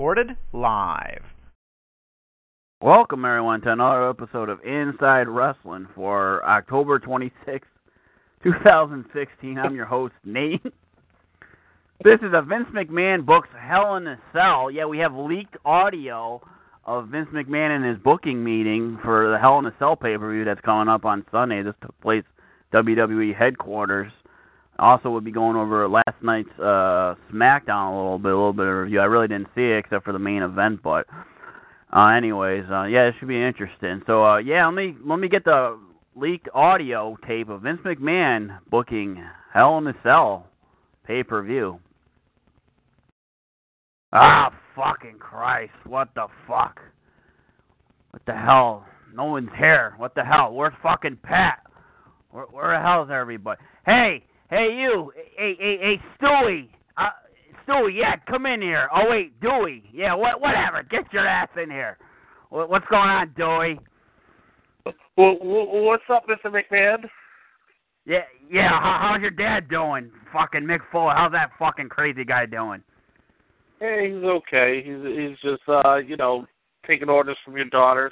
Recorded live. Welcome, everyone, to another episode of Inside Wrestling for October 26th, 2016. I'm your host, Nate. This is a Vince McMahon books Hell in a Cell. Yeah, we have leaked audio of Vince McMahon in his booking meeting for the Hell in a Cell pay per view that's coming up on Sunday. This took place WWE headquarters. Also, we'll be going over last night's uh, SmackDown a little bit, a little bit of review. I really didn't see it except for the main event, but uh, anyways, uh, yeah, it should be interesting. So, uh, yeah, let me let me get the leaked audio tape of Vince McMahon booking Hell in a Cell pay per view. Ah, fucking Christ! What the fuck? What the hell? No one's here. What the hell? Where's fucking Pat? Where, where the hell's everybody? Hey, hey, you, hey, hey, hey, Stewie. Uh, Stewie, yeah, come in here. Oh wait, Dewey. Yeah, what, whatever. Get your ass in here. What, what's going on, Dewey? Well, what's up, Mr. McMahon? Yeah, yeah. How, how's your dad doing? Fucking Mick Foley. How's that fucking crazy guy doing? Hey, he's okay. He's he's just uh, you know, taking orders from your daughter.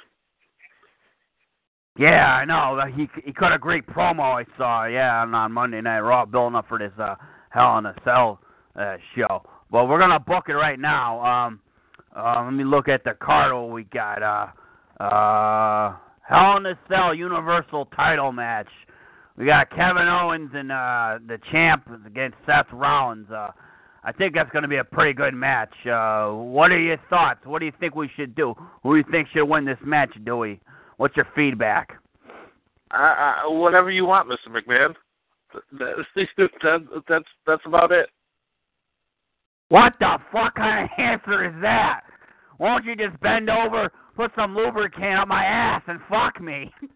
Yeah, I know. He he cut a great promo I saw. Yeah, on, on Monday Night Raw, building up for this uh, Hell in a Cell uh, show. Well, we're gonna book it right now. Um, uh, let me look at the card. What we got? Uh, uh, Hell in a Cell Universal Title match. We got Kevin Owens and uh, the champ against Seth Rollins. Uh, I think that's going to be a pretty good match. Uh, what are your thoughts? What do you think we should do? Who do you think should win this match, Dewey? What's your feedback? Uh, uh, whatever you want, Mr. McMahon. That, that's that's about it. What the fuck kind of answer is that? Won't you just bend over, put some lubricant on my ass, and fuck me?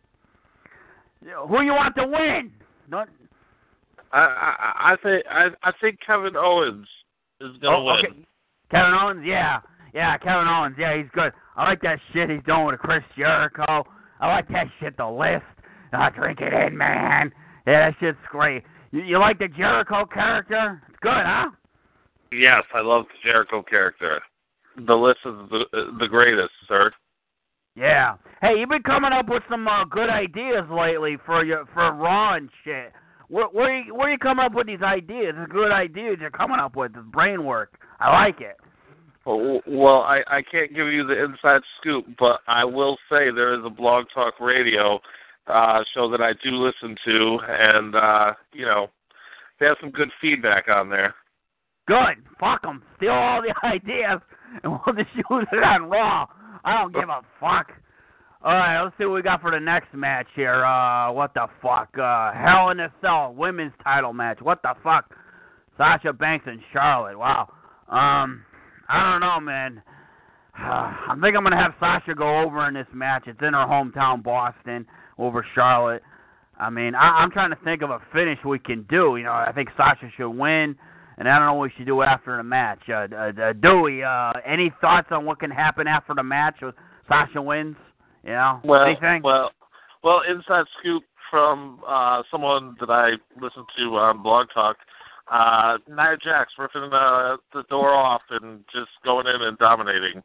Who you want to win? Don't... I I I think I I think Kevin Owens is gonna oh, okay. win. Kevin Owens, yeah, yeah, Kevin Owens, yeah, he's good. I like that shit he's doing with Chris Jericho. I like that shit. The list, uh, drink it in, man. Yeah, that shit's great. You, you like the Jericho character? It's good, huh? Yes, I love the Jericho character. The list is the the greatest, sir. Yeah. Hey, you've been coming up with some uh, good ideas lately for your for Raw and shit. Where where you, where you coming up with these ideas? Good ideas you're coming up with. It's brain work. I like it. Well, I I can't give you the inside scoop, but I will say there is a Blog Talk Radio uh, show that I do listen to, and uh, you know they have some good feedback on there. Good. Fuck them. Steal all the ideas, and we'll just use it on Raw. I don't give a fuck. All right, let's see what we got for the next match here. Uh, what the fuck? Uh, Hell in a Cell women's title match. What the fuck? Sasha Banks and Charlotte. Wow. Um, I don't know, man. I think I'm gonna have Sasha go over in this match. It's in her hometown, Boston, over Charlotte. I mean, I, I'm trying to think of a finish we can do. You know, I think Sasha should win and I don't know what we should do after the match. Uh, uh, uh, Dewey, uh, any thoughts on what can happen after the match? If Sasha wins, you know, well, anything? Well, well, inside scoop from uh, someone that I listen to on Blog Talk. Uh, Nia Jax ripping the, the door off and just going in and dominating.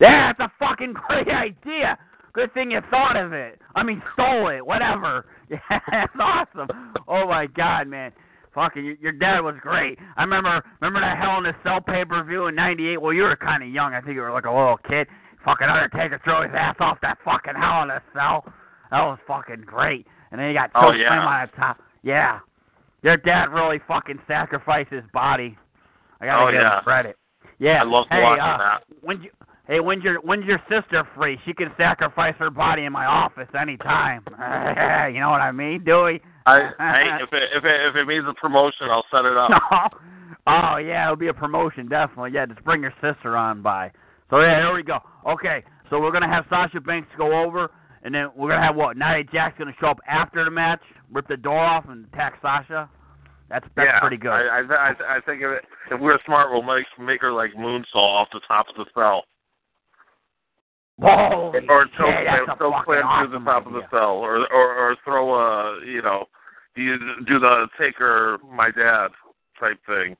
Yeah, that's a fucking great idea. Good thing you thought of it. I mean, stole it. Whatever. Yeah, that's awesome. Oh my god, man fucking your dad was great. I remember remember that Hell in a Cell pay per view in '98. Well, you were kind of young. I think you were like a little kid. Fucking Undertaker throw his ass off that fucking Hell in a Cell. That was fucking great. And then he got oh, choked yeah. on the top. Yeah, your dad really fucking sacrificed his body. I gotta oh, give yeah. him credit. Yeah, I love hey, watching uh, that. When you Hey, when's your when's your sister free? She can sacrifice her body in my office anytime. you know what I mean, Dewey? I, hey, if it if it if it means a promotion, I'll set it up. Oh yeah, it'll be a promotion, definitely. Yeah, just bring your sister on by. So yeah, here we go. Okay, so we're gonna have Sasha Banks go over, and then we're gonna have what? Nia Jax gonna show up after the match, rip the door off, and attack Sasha. That's that's yeah, pretty good. I I I, I think if, it, if we're smart, we'll make make her like moonsault off the top of the cell. Whoa! or that's a choke awesome through the top idea. of the cell, or or or throw a you know, you do the taker my dad type thing.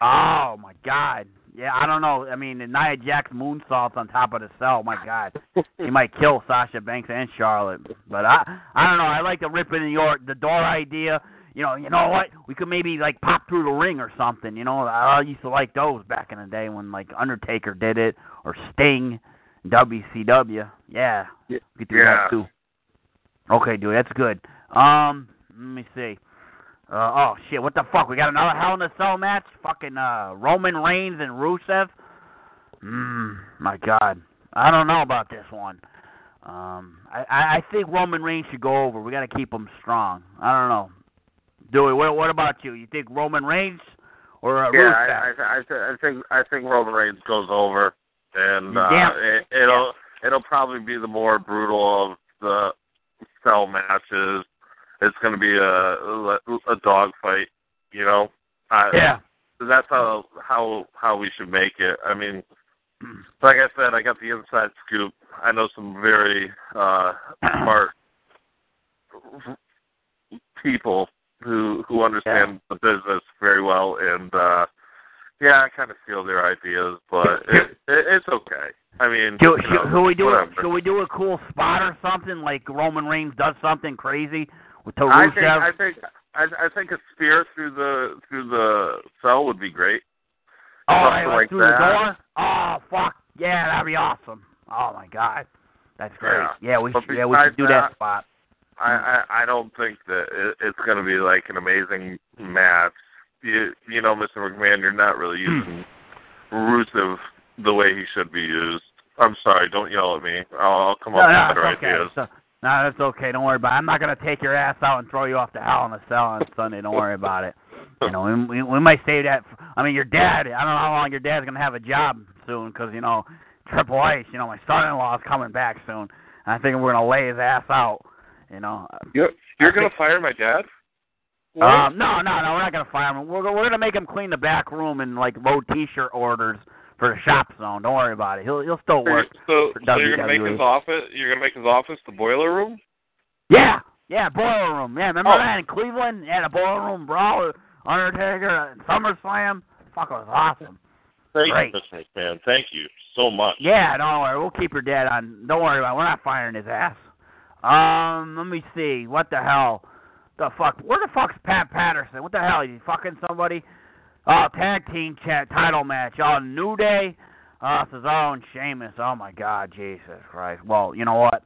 Oh my God! Yeah, I don't know. I mean, Nia Jax moonsaults on top of the cell. Oh, my God, he might kill Sasha Banks and Charlotte. But I, I don't know. I like the rip in the the door idea. You know, you know what? We could maybe like pop through the ring or something. You know, I used to like those back in the day when like Undertaker did it or Sting, WCW. Yeah, we could do Yeah. that too. Okay, dude, that's good. Um, let me see. Uh, oh shit! What the fuck? We got another Hell in a Cell match? Fucking uh, Roman Reigns and Rusev. Mmm, my God, I don't know about this one. Um, I I I think Roman Reigns should go over. We got to keep him strong. I don't know. Dewey, what what about you? You think Roman Reigns or uh, Yeah? I, I, I, th- I think I think Roman Reigns goes over, and uh, damn- it, it'll it'll probably be the more brutal of the cell matches. It's going to be a a dog fight, you know. I, yeah. that's how how how we should make it. I mean, like I said, I got the inside scoop. I know some very uh smart people who who understand the business very well, and uh yeah, I kind of feel their ideas, but it, it, it's okay. I mean, Should, you know, should, we do whatever. should we do a cool spot or something like Roman Reigns does something crazy with to I think I think I, I think a spear through the through the cell would be great. Oh, Something hey, like like through that. the door? Oh, fuck. Yeah, that'd be awesome. Oh my god. That's great. Yeah. Yeah, we should, yeah, we should do that that- spot. I, I I don't think that it, it's going to be like an amazing match. You you know, Mr. McMahon, you're not really hmm. using Rusev the way he should be used. I'm sorry, don't yell at me. I'll, I'll come No, up no, with better okay. ideas. So, no, that's okay. Don't worry about it. I'm not gonna take your ass out and throw you off the hell in a cell on Sunday. Don't worry about it. You know, we, we, we might save that. For, I mean, your dad. I don't know how long your dad's gonna have a job soon, because you know, Triple H. You know, my son-in-law is coming back soon. And I think we're gonna lay his ass out. You know. You're, you're I going think- to fire my dad? Um, no, no, no. We're not gonna fire him. We're we're gonna make him clean the back room and like load T-shirt orders for the shop zone. Don't worry about it. He'll he'll still work. so, for so you're going to make WWE. his office? You're going to make his office the boiler room? Yeah, yeah, boiler room. Yeah, remember Oh. that in Cleveland? Yeah, the boiler room brawl, with Undertaker, and SummerSlam. Fuck, it was awesome. Thank Great. you, Mr. McMahon. Thank you so much. Yeah, don't worry. We'll keep your dad on. Don't worry about it. We're not firing his ass. Um, let me see. What the hell? The fuck? Where the fuck's Pat Patterson? What the hell? Is he fucking somebody? Oh, tag team chat title match. Oh, New Day. Uh, Cesaro and Sheamus. Oh my God, Jesus Christ. Well, you know what?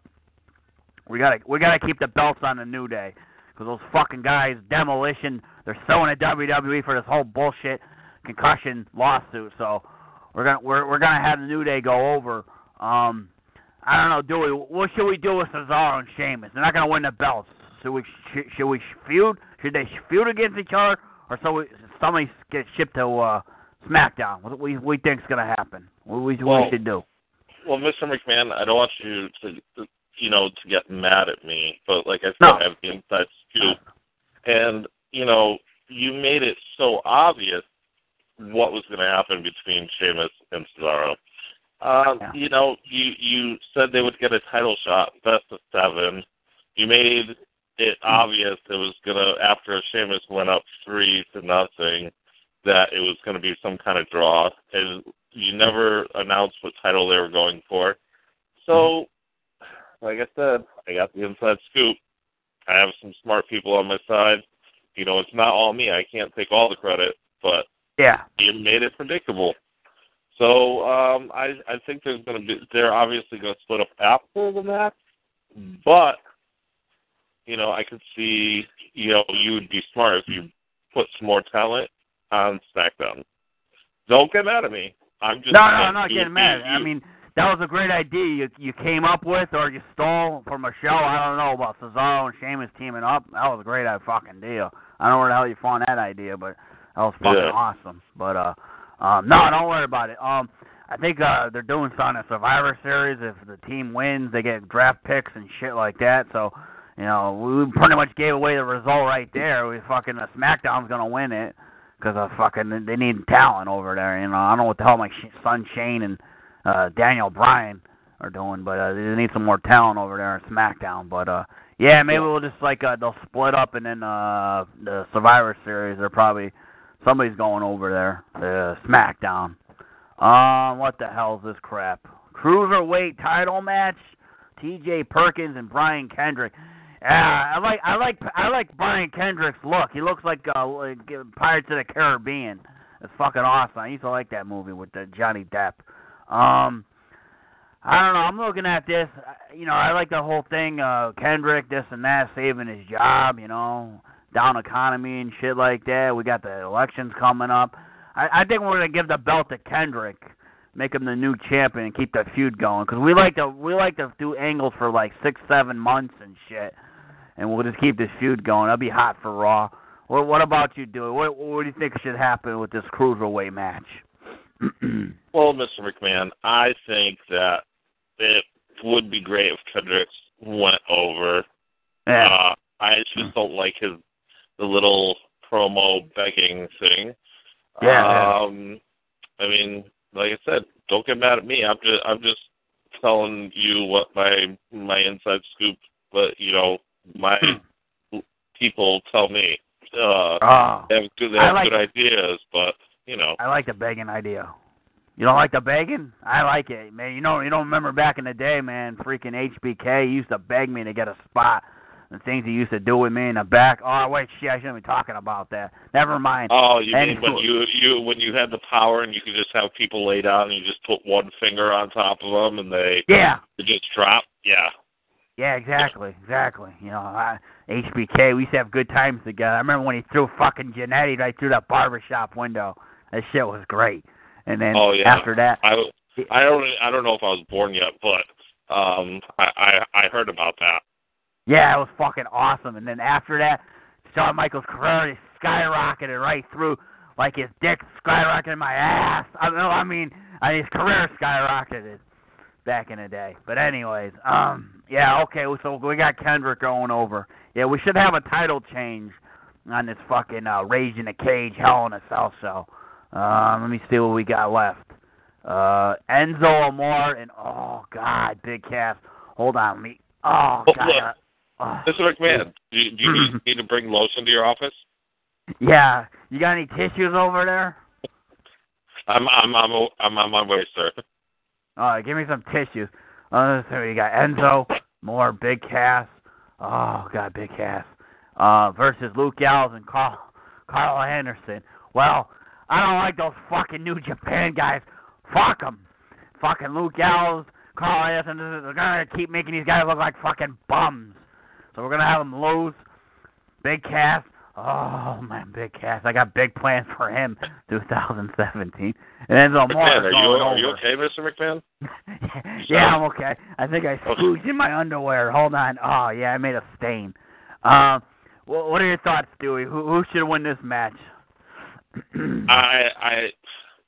We gotta we gotta keep the belts on the New Day because those fucking guys, demolition. They're suing the WWE for this whole bullshit concussion lawsuit. So we're gonna we're we're gonna have the New Day go over. Um, I don't know, do we? What should we do with Cesaro and Sheamus? They're not gonna win the belts. Should we sh- should we feud? Should they feud against each other, or so we, somebody get shipped to uh, SmackDown? What we we think's gonna happen? What we what Well- we should do? Well, Mr. McMahon, I don't want you to, you know, to get mad at me, but like I said, No. I have the inside scoop, and you know, you made it so obvious what was going to happen between Sheamus and Cesaro. Um, Yeah. You know, you you said they would get a title shot, best of seven. You made it obvious it was gonna after Sheamus went up three to nothing that it was going to be some kind of draw, and you never announced what title they were going for. So, like I said, I got the inside scoop. I have some smart people on my side. You know, it's not all me. I can't take all the credit, but Yeah. you made it predictable. So um, I I think there's going to be they're obviously going to split up after the match, but you know I could see you know you would be smart if you put some more talent on SmackDown. Don't get mad at me. I'm just No, no, I'm not getting mad. I mean, that was a great idea you you came up with or you stole from a show. I don't know about Cesaro and Sheamus teaming up. That was a great fucking deal. I don't know where the hell you found that idea, but that was fucking Yeah. awesome. But uh, um, no, don't worry about it. Um, I think uh they're doing something in Survivor Series. If the team wins, they get draft picks and shit like that. So, you know, we pretty much gave away the result right there. We fucking uh, SmackDown's gonna win it because fucking they need talent over there. You know, I don't know what the hell my sh- son Shane and uh Daniel Bryan are doing, but uh, they need some more talent over there in SmackDown. But uh, yeah, maybe we'll just like uh, they'll split up and then uh the Survivor Series. They're probably somebody's going over there, the SmackDown. Um, what the hell's this crap? Cruiserweight title match. T.J. Perkins and Brian Kendrick. Yeah, I like I like I like Brian Kendrick's look. He looks like uh like uh, Pirates of the Caribbean. It's fucking awesome. I used to like that movie with uh, Johnny Depp. Um, I don't know. I'm looking at this. uh, You know, I like the whole thing. Uh, Kendrick, this and that, saving his job. You know, down economy and shit like that. We got the elections coming up. I, I think we're gonna give the belt to Kendrick, make him the new champion, and keep the feud going. Because we like to we like to do angles for like six, seven months and shit, and we'll just keep this feud going. That'll be hot for Raw. What, what about you, Dewey? What, what do you think should happen with this cruiserweight match? Well, Mr. McMahon, I think that it would be great if Kendrick went over. yeah. Uh, I just don't like his the little promo begging thing. Yeah, Um, I mean, like I said, don't get mad at me. I'm just I'm just telling you what my my inside scoop. But you know, my people tell me uh, Oh, they have good they have like- good ideas, but you know, I like the begging idea. You don't like the begging? I like it, man. You know, you don't remember back in the day, man. Freaking HBK used to beg me to get a spot. The things he used to do with me in the back. Oh wait, shit! I shouldn't be talking about that. Never mind. Oh, you And mean when you you when you had the power and you could just have people lay down and you just put one finger on top of them and they, Yeah, they just drop? Yeah. yeah, exactly, exactly. You know, I, HBK. We used to have good times together. I remember when he threw fucking Jannetty right through that barbershop window. That shit was great. And then Oh, yeah. after that, I I don't I don't know if I was born yet, but um I I, I heard about that. Yeah, it was fucking awesome. And then after that, Shawn Michaels' career just skyrocketed right through, like his dick skyrocketed my ass. I don't know. I mean, uh, his career skyrocketed back in the day. But anyways, um, yeah, okay. So we got Kendrick going over. Yeah, we should have a title change on this fucking uh, Rage in a Cage, Hell in a Cell show. Um, let me see what we got left. Uh, Enzo Amore and oh god, Big Cass. Hold on, let me. Oh Oh, god. Oh. Mr. McMahon, do you, do you need, need to bring lotion to your office? Yeah, you got any tissues over there? I'm I'm I'm I'm on my way, sir. All right, give me some tissues. Uh, so you got Enzo Amore Big Cass. Oh God, Big Cass. Uh, versus Luke Gallows and Carl Carl Anderson. Well, I don't like those fucking New Japan guys. Fuck them. Fucking Luke Gallows, Carl Anderson. They're gonna keep making these guys look like fucking bums. So we're gonna have him lose. Big Cass. Oh man, Big Cass. I got big plans for him. 2017. And Enzo McMahon, are you are you okay, Mr. McMahon? yeah, I'm okay. I think I spooged in my underwear. Hold on. Oh yeah, I made a stain. Um, wh- what are your thoughts, Dewey? Who, who should win this match? I I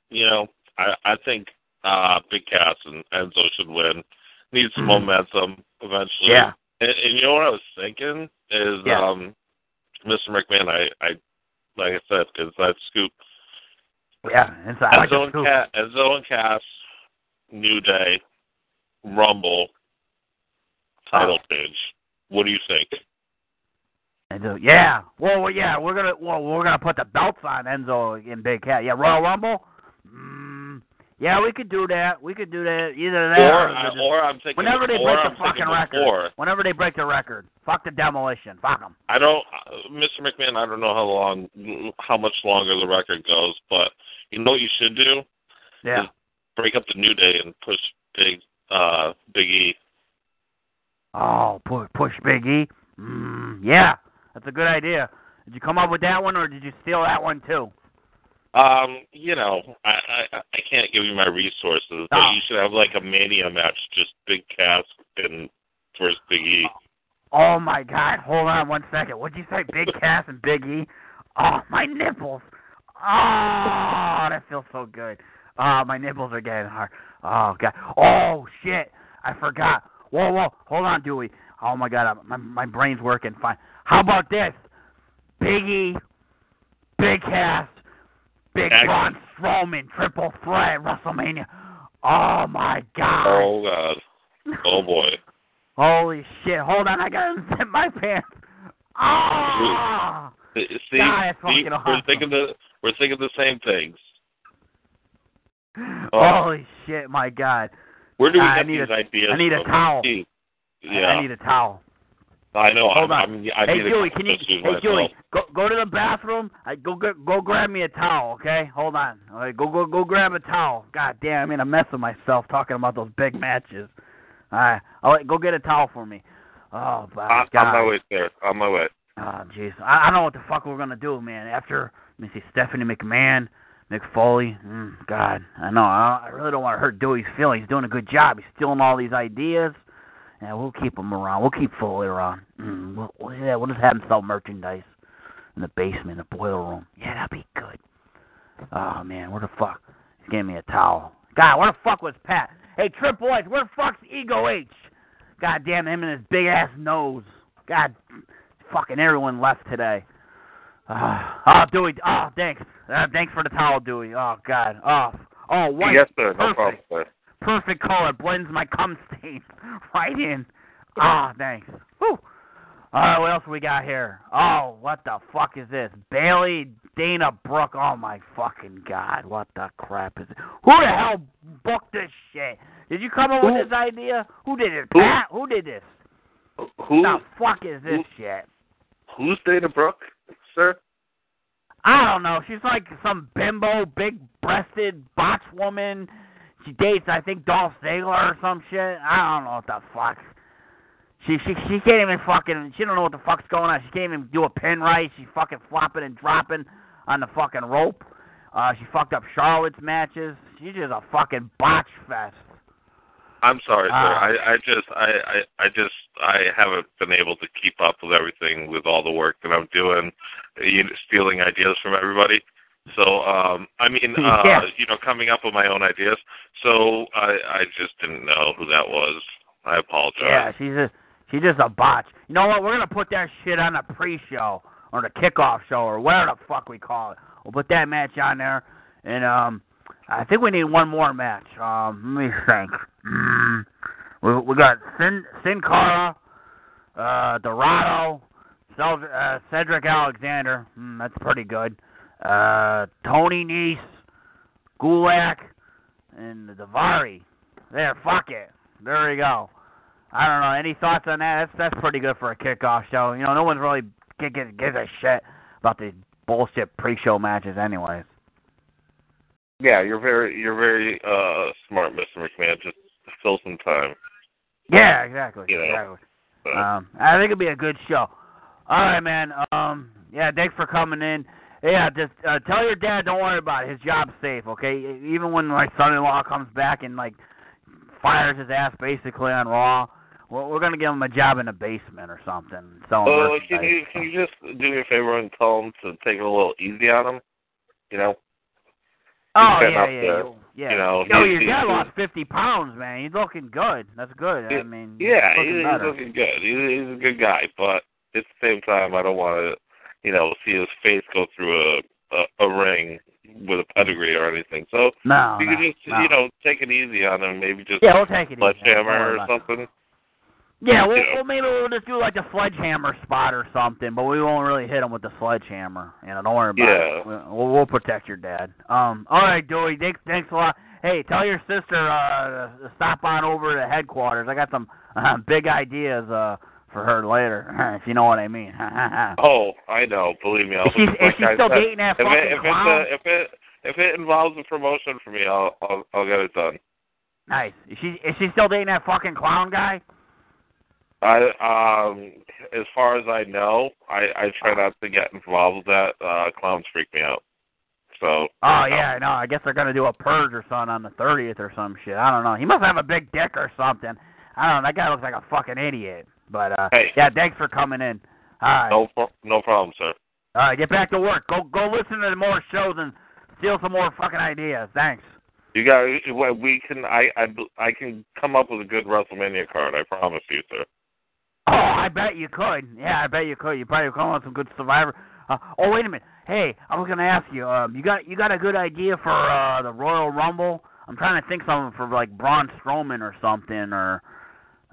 you know, I I think uh Big Cass and Enzo should win. Need some Mhm. momentum eventually. yeah, And, and you know what I was thinking is Yeah. um Mr. McMahon, I, I like I said, because that scoop yeah. Inside. I like Enzo the and scoop. Cass, Enzo and Cass, New Day, Rumble, title page. What do you think? Enzo, yeah. Well, well, yeah. We're gonna well, we're gonna put the belts on Enzo and Big Cat. Yeah, Royal Rumble. Yeah, we could do that. We could do that. Either that Or, we I, could- or I'm thinking, whenever they or break I'm the fucking record. before. Whenever they break the record, fuck the demolition. Fuck them. I don't, uh, Mr. McMahon. I don't know how long, how much longer the record goes, but you know what you should do? Yeah. Break up the New Day and push Big, uh, Big E. Oh, push, push Big E. Mm, yeah, that's a good idea. Did you come up with that one, or did you steal that one too? Um, you know, I, I I can't give you my resources, but you should have like a mania match, just Big Cass and versus Big E. Oh my God! Hold on one second. What'd you say, Big Cass and Big E? Oh, my nipples! Oh, that feels so good. Oh, my nipples are getting hard. Oh God! Oh shit! I forgot. Whoa, whoa! Hold on, Dewey. Oh my God! I'm- My my brain's working fine. How about this? Big E, Big Cass, Big Excellent. Braun Strowman, triple threat WrestleMania. Oh my God! Oh God. Oh boy. Holy shit! Hold on, I gotta unzip my pants. Ah! See, God, that's see, we're awesome. thinking the we're thinking the same things. Oh. Holy shit! My God! Where do we I get need these a- ideas? I need a from? towel. Gee, I- Yeah, I need a towel. I know. Hold I'm, on. I'm, I hey Julie, can you? Hey. Julie, go go to the bathroom. I go go go grab me a towel, okay? Hold on. All right, go go go grab a towel. God damn, I'm in a mess of myself talking about those big matches. All right, all right, go get a towel for me. Oh my God. on my way there. On my way. Oh, jeez. I, I don't know what the fuck we're gonna do, man. After let me see, Stephanie McMahon, Mick Foley. Mm, God, I know. I, I really don't want to hurt Dewey's feelings. He's doing a good job. He's stealing all these ideas. Yeah, we'll keep him around. We'll keep Foley around. Mm, we'll, we'll, yeah, we'll just have him sell merchandise in the basement, the boiler room. Yeah, that'd be good. Oh man, where the fuck? He's giving me a towel. God, where the fuck was Pat? Hey, Triple H, where the fuck's Ego H? God damn him and his big ass nose. God, fucking everyone left today. Uh, oh, Dewey. Oh, thanks. Uh, thanks for the towel, Dewey. Oh God. Oh, oh, yes, sir. No Perfect. problem, sir. Perfect color. Blends my cum stain right in. Ah, thanks. Whew. All right, what else we got here? Oh, what the fuck is this? Bayley Dana Brooke. Oh my fucking god, what the crap is it? Who the hell booked this shit? Did you come up with this idea? Who did it? Who- Pat? Who did this? Who the fuck is this who- shit? who's Dana Brooke, sir? I don't know. She's like some bimbo, big-breasted botch woman. She dates, I think, Dolph Ziggler or some shit. I don't know what the fuck. She she she can't even fucking. She don't know what the fuck's going on. She can't even do a pin right. She's fucking flopping and dropping on the fucking rope. Uh, she fucked up Charlotte's matches. She's just a fucking botch fest. I'm sorry, sir. Ah. I, I just I, I I just I haven't been able to keep up with everything with all the work that I'm doing, you know, stealing ideas from everybody. So um I mean uh Yeah. you know coming up with my own ideas. So I I just didn't know who that was. I apologize. Yeah, she's just she's just a botch. You know what? We're gonna put that shit on the pre-show or the kickoff show or whatever the fuck we call it. We'll put that match on there, and um, I think we need one more match. Um, let me think. Mm, we we got Sin Sin Cara, uh, Dorado, Cel- uh, Cedric Alexander. Mm, that's pretty good. Uh, Tony Nese, Gulak, and the Daivari. There, fuck it. There we go. I don't know. Any thoughts on that? That's that's pretty good for a kickoff show. You know, no one's really gi- gi- gives a shit about these bullshit pre-show matches, anyways. Yeah, you're very you're very uh smart, Mr. McMahon. Just fill some time. Yeah, exactly. You know, exactly. So, Um, I think it'd be a good show. All right, man. Um, yeah, thanks for coming in. Yeah, just uh, tell your dad don't worry about it. His job's safe, okay? Even when my son-in-law comes back and like fires his ass basically on Raw, we're, we're gonna give him a job in the basement or something. So. Oh, can you can you just do me a favor and tell him to take it a little easy on him? You know, Oh yeah, yeah, there, yeah. you know, Yo, your dad lost fifty pounds, man. He's looking good. That's good. I mean, yeah, he's looking he's looking good. He's, he's a good guy, but at the same time, I don't want to, you know, see his face go through a a, a ring with a pedigree or anything. So No, you no, could just, no. you know, take it easy on him. Maybe just Yeah, we'll take it. Sledgehammer or something. Yeah, we'll, know. well, maybe we'll just do like a sledgehammer spot or something, but we won't really hit him with the sledgehammer. You know, don't worry about Yeah. it. We'll, we'll protect your dad. Um, all right, Dewey. Thanks, thanks a lot. Hey, tell your sister uh, to stop on over to headquarters. I got some uh, big ideas uh, for her later, if you know what I mean. Oh, I know. Believe me, I'll is she, is like she I still said, dating that if fucking it if it's clown? a, if it if it involves a promotion for me, I'll I'll I'll get it done. Nice. Is she is she still dating that fucking clown guy? I um as far as I know, I I try not to get involved with that. Uh clowns freak me out. So. Oh yeah, no. I guess they're gonna do a purge or something on the thirtieth or some shit. I don't know. He must have a big dick or something. I don't know. That guy looks like a fucking idiot. But uh Hey. yeah, thanks for coming in. All right. No, pro- no problem, sir. All right, get back to work. Go go listen to more shows and steal some more fucking ideas. Thanks. You got. We can. I. I. I can come up with a good WrestleMania card. I promise you, sir. Oh, I bet you could. Yeah, I bet you could. You probably come up with some good Survivor. Uh, oh, wait a minute. Hey, I was gonna ask you. Um, you got you got a good idea for uh the Royal Rumble? I'm trying to think something for like Braun Strowman or something, or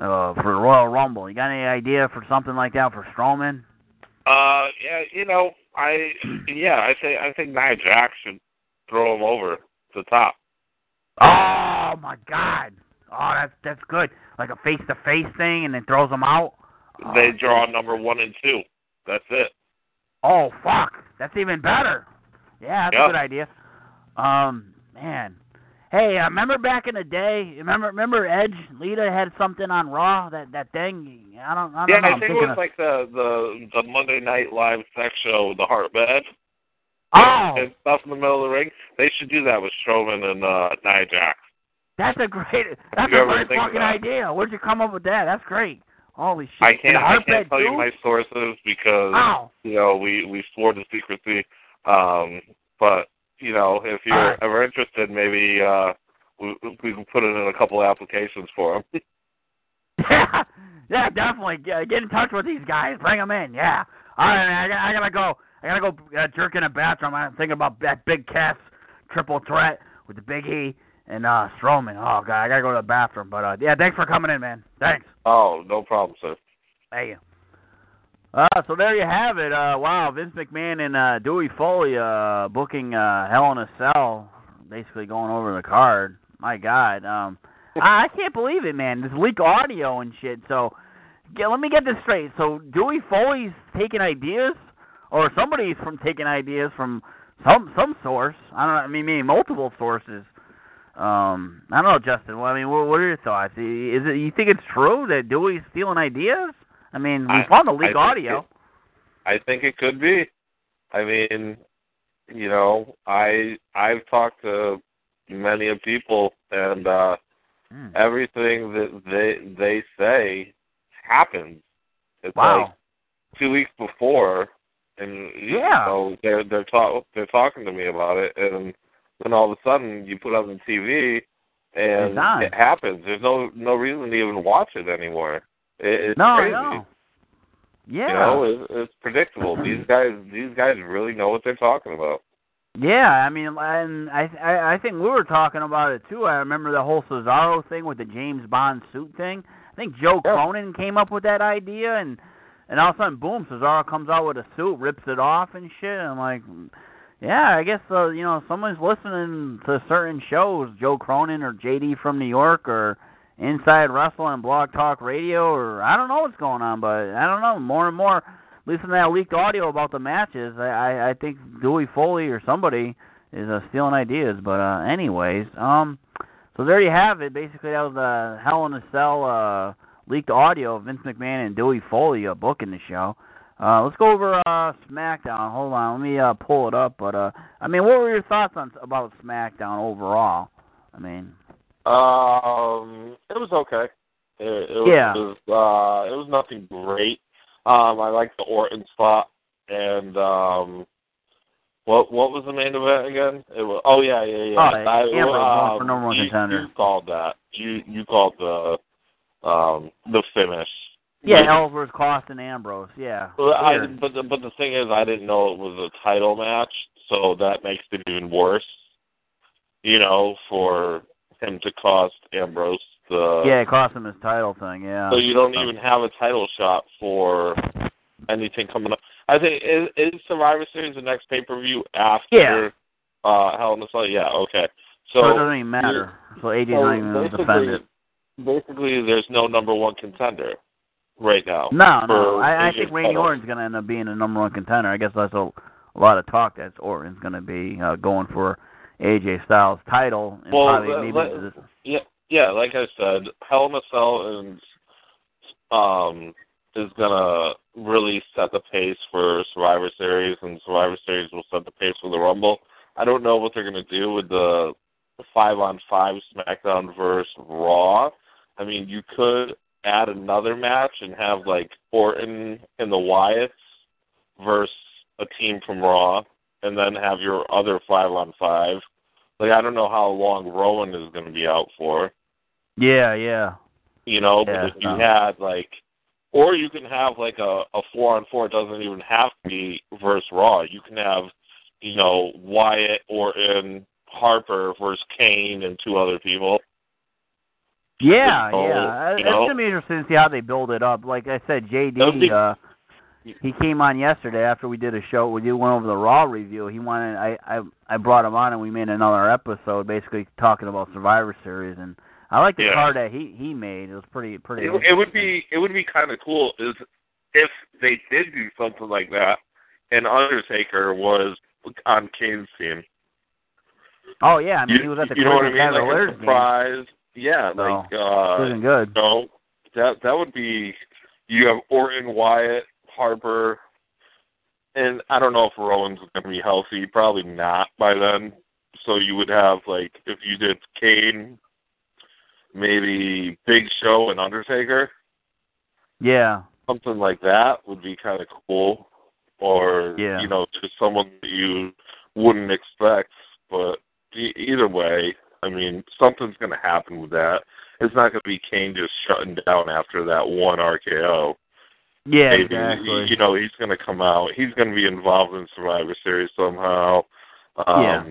uh for the Royal Rumble. You got any idea for something like that for Strowman? Uh. Yeah. You know. I. Yeah. I think. I think Nia Jax should throw him over to the top. Oh my God! Oh, that's that's good. Like a face to face thing, and then throws him out. Oh, They draw number one and two. That's it. Oh fuck, that's even better. Yeah, that's Yeah. a good idea. Um, man. Hey, uh, remember back in the day? Remember, remember Edge Lita had something on Raw that that thing. I don't, I don't Yeah, know. I think it was of, like the the the Monday Night Live sex show, the Heart Bed. oh, and stuff in the middle of the ring. They should do that with Strowman and uh, Nia Jax. that's a great, that's a great fucking idea. Where'd you come up with that? That's great. Holy shit! I can't I can't tell you my sources because Wow. you know we we swore to secrecy. Um, but you know if you're ever interested, maybe uh, we we can put it in a couple applications for them. Yeah, definitely. Get, get in touch with these guys. Bring them in. Yeah. All right, man, I, I gotta go. I gotta go uh, jerk in a bathroom. I'm thinking about that big Cass triple threat with the Big E and uh Strowman. Oh god, I gotta go to the bathroom. But uh yeah, thanks for coming in, man. Thanks. oh, no problem, sir. Hey. Uh, so there you have it. Uh, wow, Vince McMahon and uh, Dewey Foley uh, booking uh, Hell in a Cell, basically going over the card. My God, um, I, I can't believe it, man. This leak audio and shit. So, get, let me get this straight. So Dewey Foley's taking ideas, or somebody's from taking ideas from some some source. I don't know. I mean, maybe multiple sources. Um, I don't know, Justin. Well, I mean, what, what are your thoughts? Is it you think it's true that Dewey's stealing ideas? I mean, we I- found the I leak think audio. it- I think it could be. I mean, you know, I I've talked to many of people, and uh Hmm. everything that they they say happens. It's Wow. like two weeks before, and you Yeah. know they're they're talk they're talking to me about it, and then all of a sudden you put on the TV, and it happens. There's no no reason to even watch it anymore. It, it's no, crazy. no. Yeah. You know, it's, it's predictable. these guys these guys really know what they're talking about. Yeah, I mean, and I, I I think we were talking about it too. I remember the whole Cesaro thing with the James Bond suit thing. I think Joe Yeah. Cronin came up with that idea, and and all of a sudden, boom, Cesaro comes out with a suit, rips it off and shit. I'm like, yeah, I guess uh, you know someone's listening to certain shows, Joe Cronin or JD from New York or Inside Wrestling, Blog Talk Radio, or I don't know what's going on, but I don't know. More and more, listening to that leaked audio about the matches, I I, I think Dewey Foley or somebody is uh, stealing ideas. But uh anyways, um, so there you have it. Basically, that was the Hell in a Cell uh leaked audio of Vince McMahon and Dewey Foley uh, booking the show. Uh, let's go over uh, SmackDown. Hold on, let me uh, pull it up. But uh, I mean, what were your thoughts on about SmackDown overall? I mean, Um, it was okay. It, it was, Yeah. it was uh, it was nothing great. Um, I liked the Orton spot, and um, what what was the main event again? It was oh yeah yeah yeah. Oh, I, Ambrose going for um, number one you, contender. You called that. You you called the um the finish. yeah, Ellsworth, Cost, and Ambrose. Yeah. Well, I, but the, but the thing is, I didn't know it was a title match, so that makes it even worse. You know, for him to cost Ambrose the yeah, it cost him his title thing. Yeah. so you don't even have a title shot for anything coming up. I think is, is Survivor Series the next pay per view after Yeah. uh Hell in a Cell? Yeah, okay. so, So, it doesn't even matter. So AJ's so not even going basically, there's no number one contender right now. No, no. I, I think Randy title. Orton's going to end up being the number one contender. I guess that's a, a lot of talk that Orton's going to be uh, going for AJ Styles' title. And Well, probably let- maybe let- this- Yeah, yeah. Like I said, Hell in a Cell and um is gonna really set the pace for Survivor Series, and Survivor Series will set the pace for the Rumble. I don't know what they're gonna do with the five on five SmackDown versus Raw. I mean, you could add another match and have like Orton and the Wyatts versus a team from Raw, and then have your other five on five. Like I don't know how long Rowan is going to be out for. Yeah, yeah. You know, Yeah, but if you no. had like, or you can have like a a four on four. It doesn't even have to be versus Raw. You can have, you know, Wyatt, or in Harper versus Kane and two other people. Yeah, So, yeah. you It's gonna be interesting to see how they build it up. Like I said, JD, be- uh, he came on yesterday after we did a show. We did went over the Raw review. He wanted I I I brought him on and we made another episode, basically talking about Survivor Series. And I like the Yeah. card that he he made. It was pretty pretty. It, it would be it would be kind of cool is if they did do something like that, and Undertaker was on Kane's team. Oh yeah, I mean you, he was at the you know what I mean? Like a game. surprise. Yeah, No. like uh, good. no, that that would be. You have Orton, Wyatt, Harper, and I don't know if Rowan's going to be healthy. Probably not by then. So you would have like if you did Kane, maybe Big Show and Undertaker. Yeah, something like that would be kind of cool, or Yeah. you know, just someone that you wouldn't expect. But either way, I mean, something's going to happen with that. It's not going to be Kane just shutting down after that one RKO. Yeah, Maybe exactly. you know he's going to come out. He's going to be involved in Survivor Series somehow. Um, Yeah.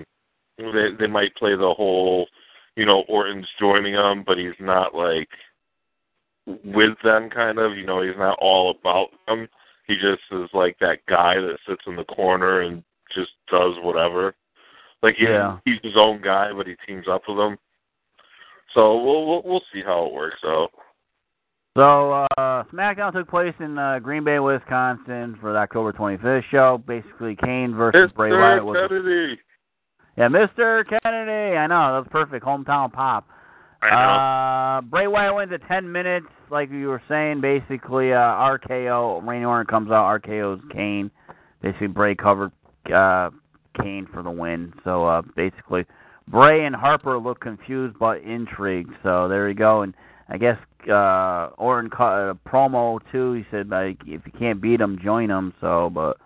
They they might play the whole, you know, Orton's joining them, but he's not like with them kind of. You know, he's not all about them. He just is like that guy that sits in the corner and just does whatever. Like he's Yeah. he's his own guy, but he teams up with them. So we'll we'll, we'll see how it works out. So uh SmackDown took place in uh, Green Bay, Wisconsin for the October 25th show. Basically, Kane versus Bray Wyatt. Was, Mr. Kennedy. yeah, Mr. Kennedy. I know that was perfect hometown pop. I know. Uh, Bray Wyatt wins at 10 minutes, like you were saying. Basically, uh, RKO. Randy Orton comes out. RKO's Kane. Basically, Bray covered uh, Kane for the win. So uh, basically, Bray and Harper look confused but intrigued. So there you go. And I guess uh, Orton cut a promo too. He said like, if you can't beat him, join him. So, but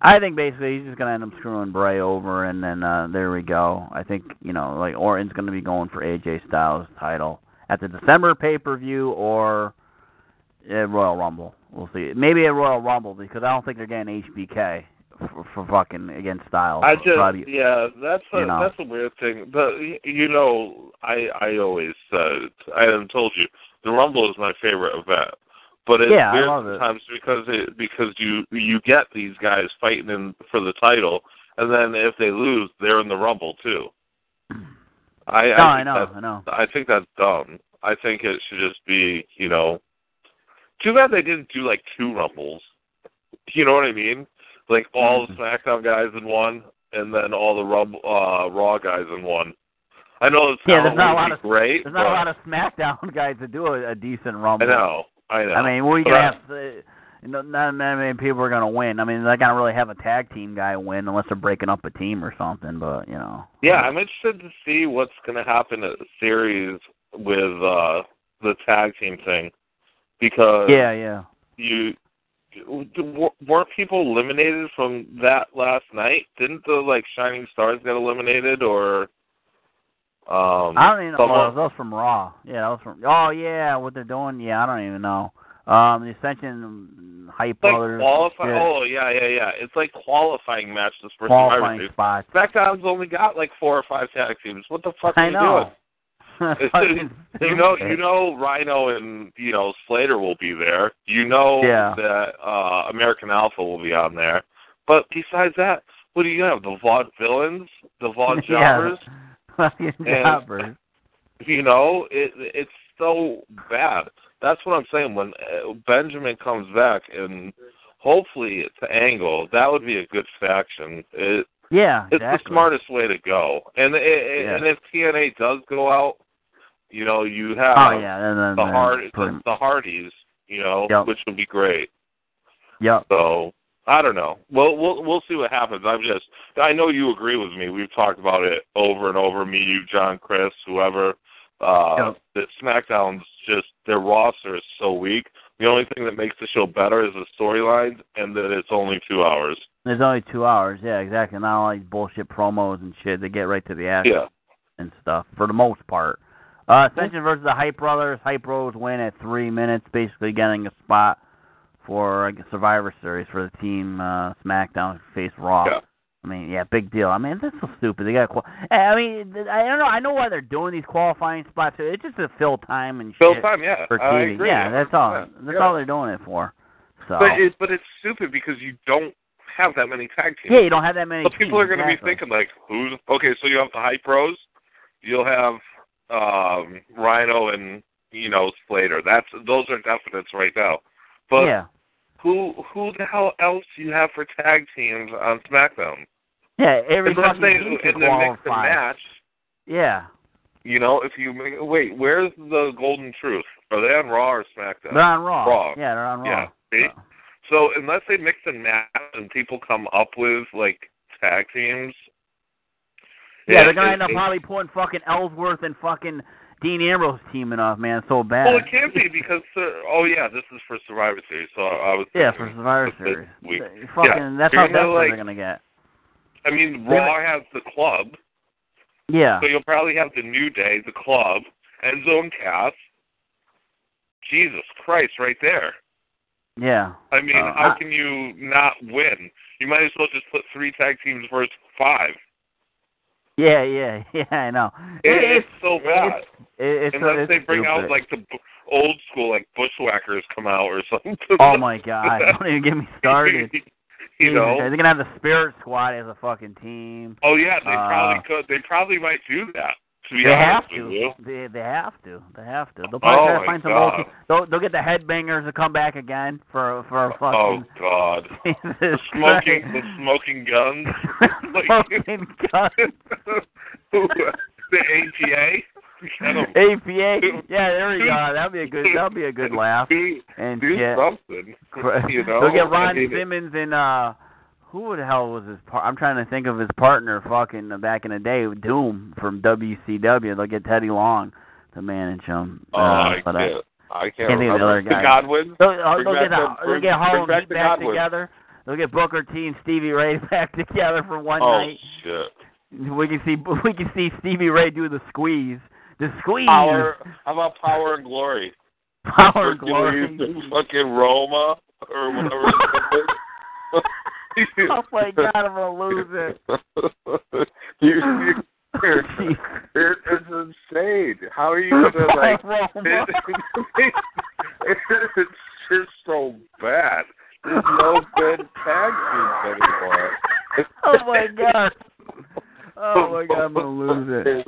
I think basically he's just gonna end up screwing Bray over, and then uh there we go. I think you know like Orton's gonna be going for AJ Styles title at the December pay per view or at Royal Rumble. We'll see. Maybe at Royal Rumble because I don't think they're getting HBK for, for fucking against Styles. I just probably- yeah, that's a you know. that's a weird thing. But you know, I I always said I haven't told you the Rumble is my favorite event. But it's Yeah, weird it. sometimes because it because you you get these guys fighting in for the title, and then if they lose, they're in the Rumble too. I no, I, I know, I know. I think that's dumb. I think it should just be you know. Too bad they didn't do like two Rumbles. You know what I mean? Like all the Mhm. SmackDown guys in one, and then all the Rumble, uh, Raw guys in one. I know it's Yeah, there's not a lot of- great. There's not a lot of SmackDown guys that do a, a decent Rumble. I know. I know. I mean, we But I- have. Uh, you know, not many people are gonna win. I mean, they're not gonna really have a tag team guy win unless they're breaking up a team or something. But you know. Yeah, I'm interested to see what's going to happen at the series with uh the tag team thing because Yeah, yeah. you weren't people eliminated from that last night? Didn't the like Shining Stars get eliminated or um I don't even know. someone- Oh, that was from Raw. Yeah, that was from. Oh yeah, what they're doing? Yeah, I don't even know. Um, the Ascension Hype like Brothers. qualify yeah, Oh yeah, yeah, yeah. It's like qualifying matches for Survivor qualifying spots. SmackDown's only got like four or five tag teams. What the fuck are I you know. doing? You know, you know, Rhino and you know Slater will be there. You know Yeah. that uh American Alpha will be on there. But besides that, what do you have? The Vaude villains, the Vaude Yeah. jobbers. Fucking jobbers. You know, it it's so bad. That's what I'm saying. When uh, Benjamin comes back, and hopefully it's Angle, that would be a good faction. It, Yeah, it's exactly. the smartest way to go. And it, it- Yeah. and if TNA does go out, you know, you have Oh yeah, and then the hard the, the Hardys, you know, Yep. which would be great. Yep. So I don't know. Well, we'll we'll see what happens. I'm just. I know you agree with me. We've talked about it over and over. Me, you, John, Chris, whoever. Uh, Yep. That SmackDown's just their roster is so weak. The only thing that makes the show better is the storylines, and that it's only two hours. There's only two hours. Yeah, exactly. Not all these bullshit promos and shit. They get right to the action Yeah. and stuff for the most part. Uh, Ascension versus the Hype Brothers. Hype Bros win at three minutes, basically getting a spot for a Survivor Series for the team uh, SmackDown face Raw. Yeah. I mean, yeah, big deal. I mean, that's so stupid. They got. Qual- I mean, I don't know. I know why they're doing these qualifying spots. It's just to fill time and shit. Fill shit time, yeah. for I TV. agree. Yeah, that's all. Yeah. That's Yeah. all they're doing it for. So. But it's but it's stupid because you don't have that many tag teams. yeah, you don't have that many. So people teams, are going to be thinking like, who's okay? So you have the Hype Bros, you'll have um Rhino and you know Slater. That's those are definites right now. But yeah, who who the hell else do you have for tag teams on SmackDown? yeah. Every Unless they the mix and match. Yeah, You know, if you make, wait, where's the Golden Truth? Are they on Raw or SmackDown? they're on Raw. Raw. Yeah, they're on Raw. Yeah, see? So- So unless they mix and match and people come up with like tag teams. Yeah, it- they're gonna end up probably putting fucking Ellsworth and fucking Dean Ambrose teaming up, man. So bad. Well, it can't be because uh, oh yeah, this is for Survivor Series. So I was yeah, for Survivor Series. week. Fucking, that's You're how desperate like- they're gonna get. I mean, Raw has the club, Yeah, so you'll probably have the New Day, the club, and Enzo Cass. Jesus Christ, right there. yeah. I mean, Uh, how I- can you not win? You might as well just put three tag teams versus five. Yeah, yeah, yeah. I know. It, it's it's so bad. it's, it's Unless it's they bring out like the b- old school, like Bushwhackers come out or something. Oh my god! Don't even get me started. you know. they're gonna have the Spirit Squad as a fucking team. Oh yeah, they Uh, probably could. They probably might do that. To be They have honest you. to. They they have to. They have to. They'll probably Oh, try to my find some God. old. They'll they'll get the headbangers to come back again for for a fucking. Oh. God. The smoking, the Smoking Gunns. smoking gun. the APA. APA. Yeah, there we go. That'd be a good. That'd be a good laugh. Do, And do shit. something. You know. They'll get I Ron mean, Simmons and uh who the hell was his part? I'm trying to think of his partner fucking back in the day, Doom from WCW. They'll get Teddy Long to manage him. Oh, uh, I but, can't. I can't of the remember. other guy. The Godwins. They'll, uh, they'll get the- the, they'll get Harlem back back together. They'll get Booker T and Stevie Ray back together for one Oh night. Oh shit. We can see we can see Stevie Ray do the squeeze. The squeeze. Power. How about Power and Glory? Power and glory. Fucking Roma or whatever. oh my god, I'm gonna lose it. you, you, it, it's insane. How are you gonna like? Roma. It, it's just so bad. There's no good tag teams anymore. Oh my god. Oh my god, I'm gonna lose it.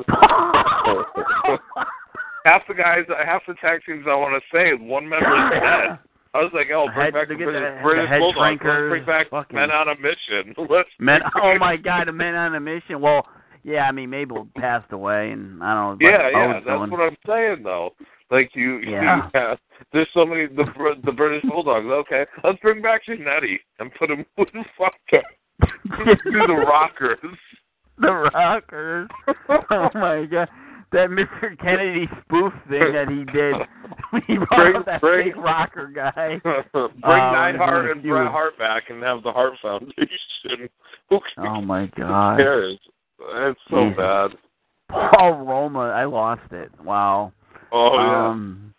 half the guys, half the tag teams I want to say, one member is dead. I was like, oh, bring Head- back the British, British Bulldogs. Bring back fucking- Men on a Mission. Let's Men, oh my god, the men on a mission. Well, yeah, I mean Mabel passed away, and I don't know. Yeah, yeah, that's doing. what I'm saying though. Like you, Yeah. you have, there's so many the Br- the British Bulldogs. Okay, let's bring back Jannetty and put him with fucking do the Rockers. the Rockers. Oh my god. That Mr. Kennedy spoof thing that he did. he brought Bring- that bring- fake rocker guy. bring Oh, Neidhart and. Bret Hart back and have the Hart Foundation. Who Oh my god. cares? It's so Jesus. bad. Paul Roma, I lost it. Wow. Oh yeah. Um,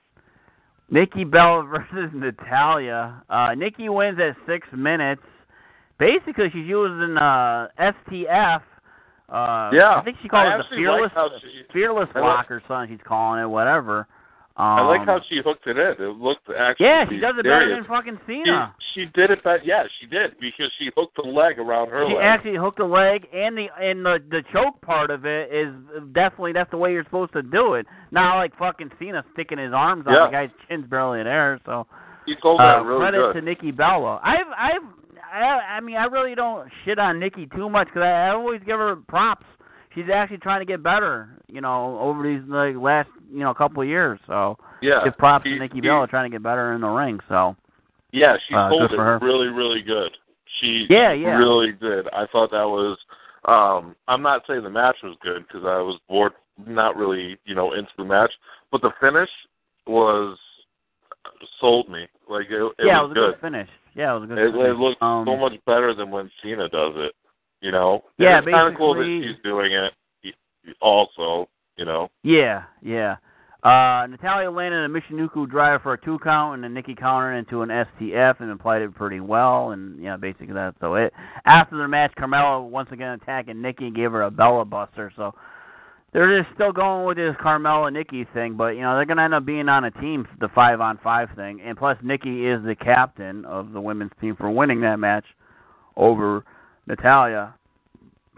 Nikki Bella versus Natalya. Uh, Nikki wins at six minutes. Basically, she's using uh, STF. Uh, Yeah, I think she calls I it the fearless, like she- fearless like- lock or something. She's calling it whatever. Um, I like how she hooked it in. It looked actually. Yeah, she does it better serious. than fucking She, Cena. she did it, but yeah, she did because she hooked the leg around her She leg. actually hooked the leg, and the and the the choke part of it is definitely that's the way you're supposed to do it. Not like fucking Cena sticking his arms out. Yeah. The guy's chin's barely in air. So He told uh, that really credit good. to Nikki Bella. I've I've I, I mean I really don't shit on Nikki too much because I, I always give her props. She's actually trying to get better, you know, over these like last you know couple of years. So yeah, give props he- to Nikki he- Bella trying to get better in the ring. So Yeah, she Uh, good it really, really good. She Yeah, yeah. really did. I thought that was. Um, I'm not saying the match was good because I was bored, not really, you know, into the match. But the finish was sold me. Like it, it yeah, was it was a good. good finish. Yeah, it was a good It, it looked um, so much better than when Cena does it. You know. Yeah, it's kind of cool that she's doing it. Also, you know. Yeah, yeah. Uh, Natalya landed a Michinoku driver for a two count, and then Nikki countered into an STF and applied it pretty well. And yeah, basically that's so it. After the match, Carmella once again attacking Nikki and gave her a Bella Buster. So they're just still going with this Carmella Nikki thing, but you know they're gonna end up being on a team, the five on five thing. And plus, Nikki is the captain of the women's team for winning that match over Natalya.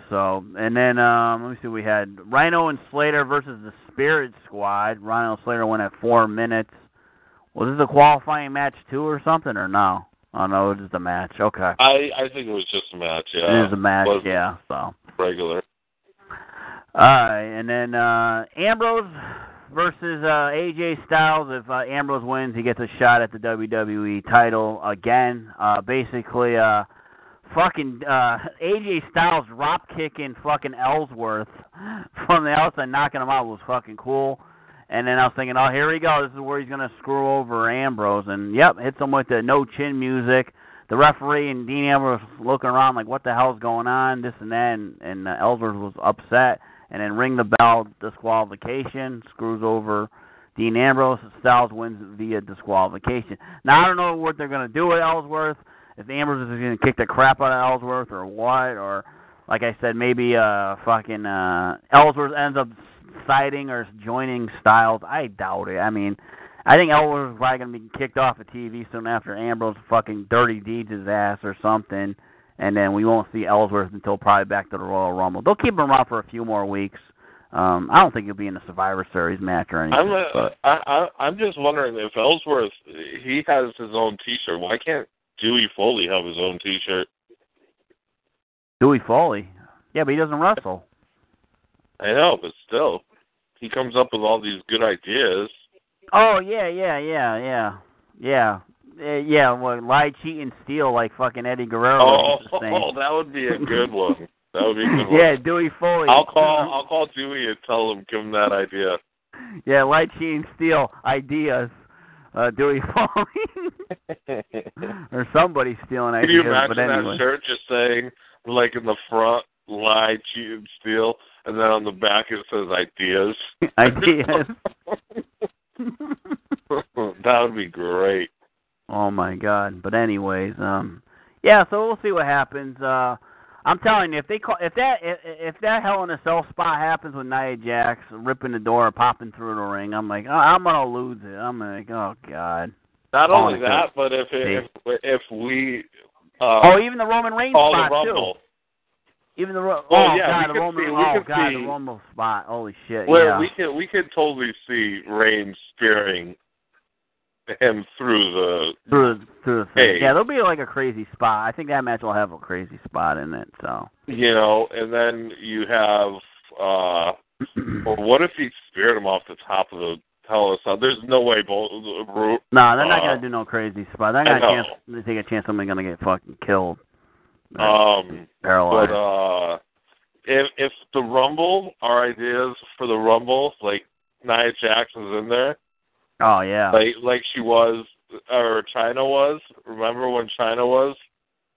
So, and then um, let me see, we had Rhino and Slater versus the Spirit Squad. Rhino and Slater went at four minutes. Was this a qualifying match too, or something, or no? Oh no, it was just a match. Okay, I I think it was just a match. Yeah. It was a match. wasn't Yeah. So, Regular. All right, and then uh, Ambrose versus uh, AJ Styles. If uh, Ambrose wins, he gets a shot at the WWE title again. Uh, basically, uh, fucking uh, AJ Styles drop kicking fucking Ellsworth from the outside, knocking him out was fucking cool. And then I was thinking, oh, here we go. This is where he's gonna screw over Ambrose. And yep, hits him with the no chin music. The referee and Dean Ambrose looking around like, what the hell's going on? This and that. And, and uh, Ellsworth was upset. And then ring the bell, disqualification, screws over Dean Ambrose. Styles wins via disqualification. Now I don't know what they're gonna do with Ellsworth. If Ambrose is gonna kick the crap out of Ellsworth or what, or like I said, maybe uh fucking uh Ellsworth ends up siding or joining Styles. I doubt it. I mean, I think Ellsworth is probably gonna be kicked off the TV soon after Ambrose fucking dirty deeds his ass or something, and then we won't see Ellsworth until probably back to the Royal Rumble. They'll keep him around for a few more weeks. Um, I don't think he'll be in the Survivor Series match or anything. I'm uh, but I, I I'm just wondering if Ellsworth he has his own T-shirt. Why can't Dewey Foley have his own T-shirt? Dewey Foley, yeah, but he doesn't wrestle. I know, but still, he comes up with all these good ideas. Oh yeah, yeah, yeah, yeah, yeah, uh, yeah. Well, lie, cheat, and steal like fucking Eddie Guerrero. Oh, used to say. that would be a good one. That would be a good one. yeah, Dewey Foley. I'll call I'll call Dewey and tell him give him that idea. Yeah, lie, cheat, and steal ideas. Uh, Dewey Foley or somebody stealing ideas. Can you imagine but anyway. that shirt just saying like in the front lie, cheat, and steal, and then on the back it says ideas. ideas. that would be great. Oh my god. But anyways, um yeah, so we'll see what happens. Uh I'm telling you, if they call, if that if, if that Hell in a Cell spot happens with Nia Jax ripping the door, popping through the ring, I'm like, oh, I'm gonna lose it. I'm like, oh god. Not Oh, only that, but if if if we uh, Oh, even the Roman Reigns spot too. Even the Ro- Oh, oh yeah, god, the Roman see- oh god, see- the Rumble spot. Holy shit. where yeah. we could we could totally see Reigns spearing him through the through the, through the thing. Yeah, there'll be like a crazy spot. I think that match will have a crazy spot in it. So. you know, and then you have uh or what if he speared him off the top of the in a Cell? There's no way both No, they're not Uh, gonna do no crazy spot. They're not gonna chance they take a chance somebody's gonna get fucking killed. um Paralyzed. But uh, if if the Rumble, our ideas for the Rumble, like Nia Jackson's in there, oh yeah. like like she was or Chyna was. Remember when Chyna was?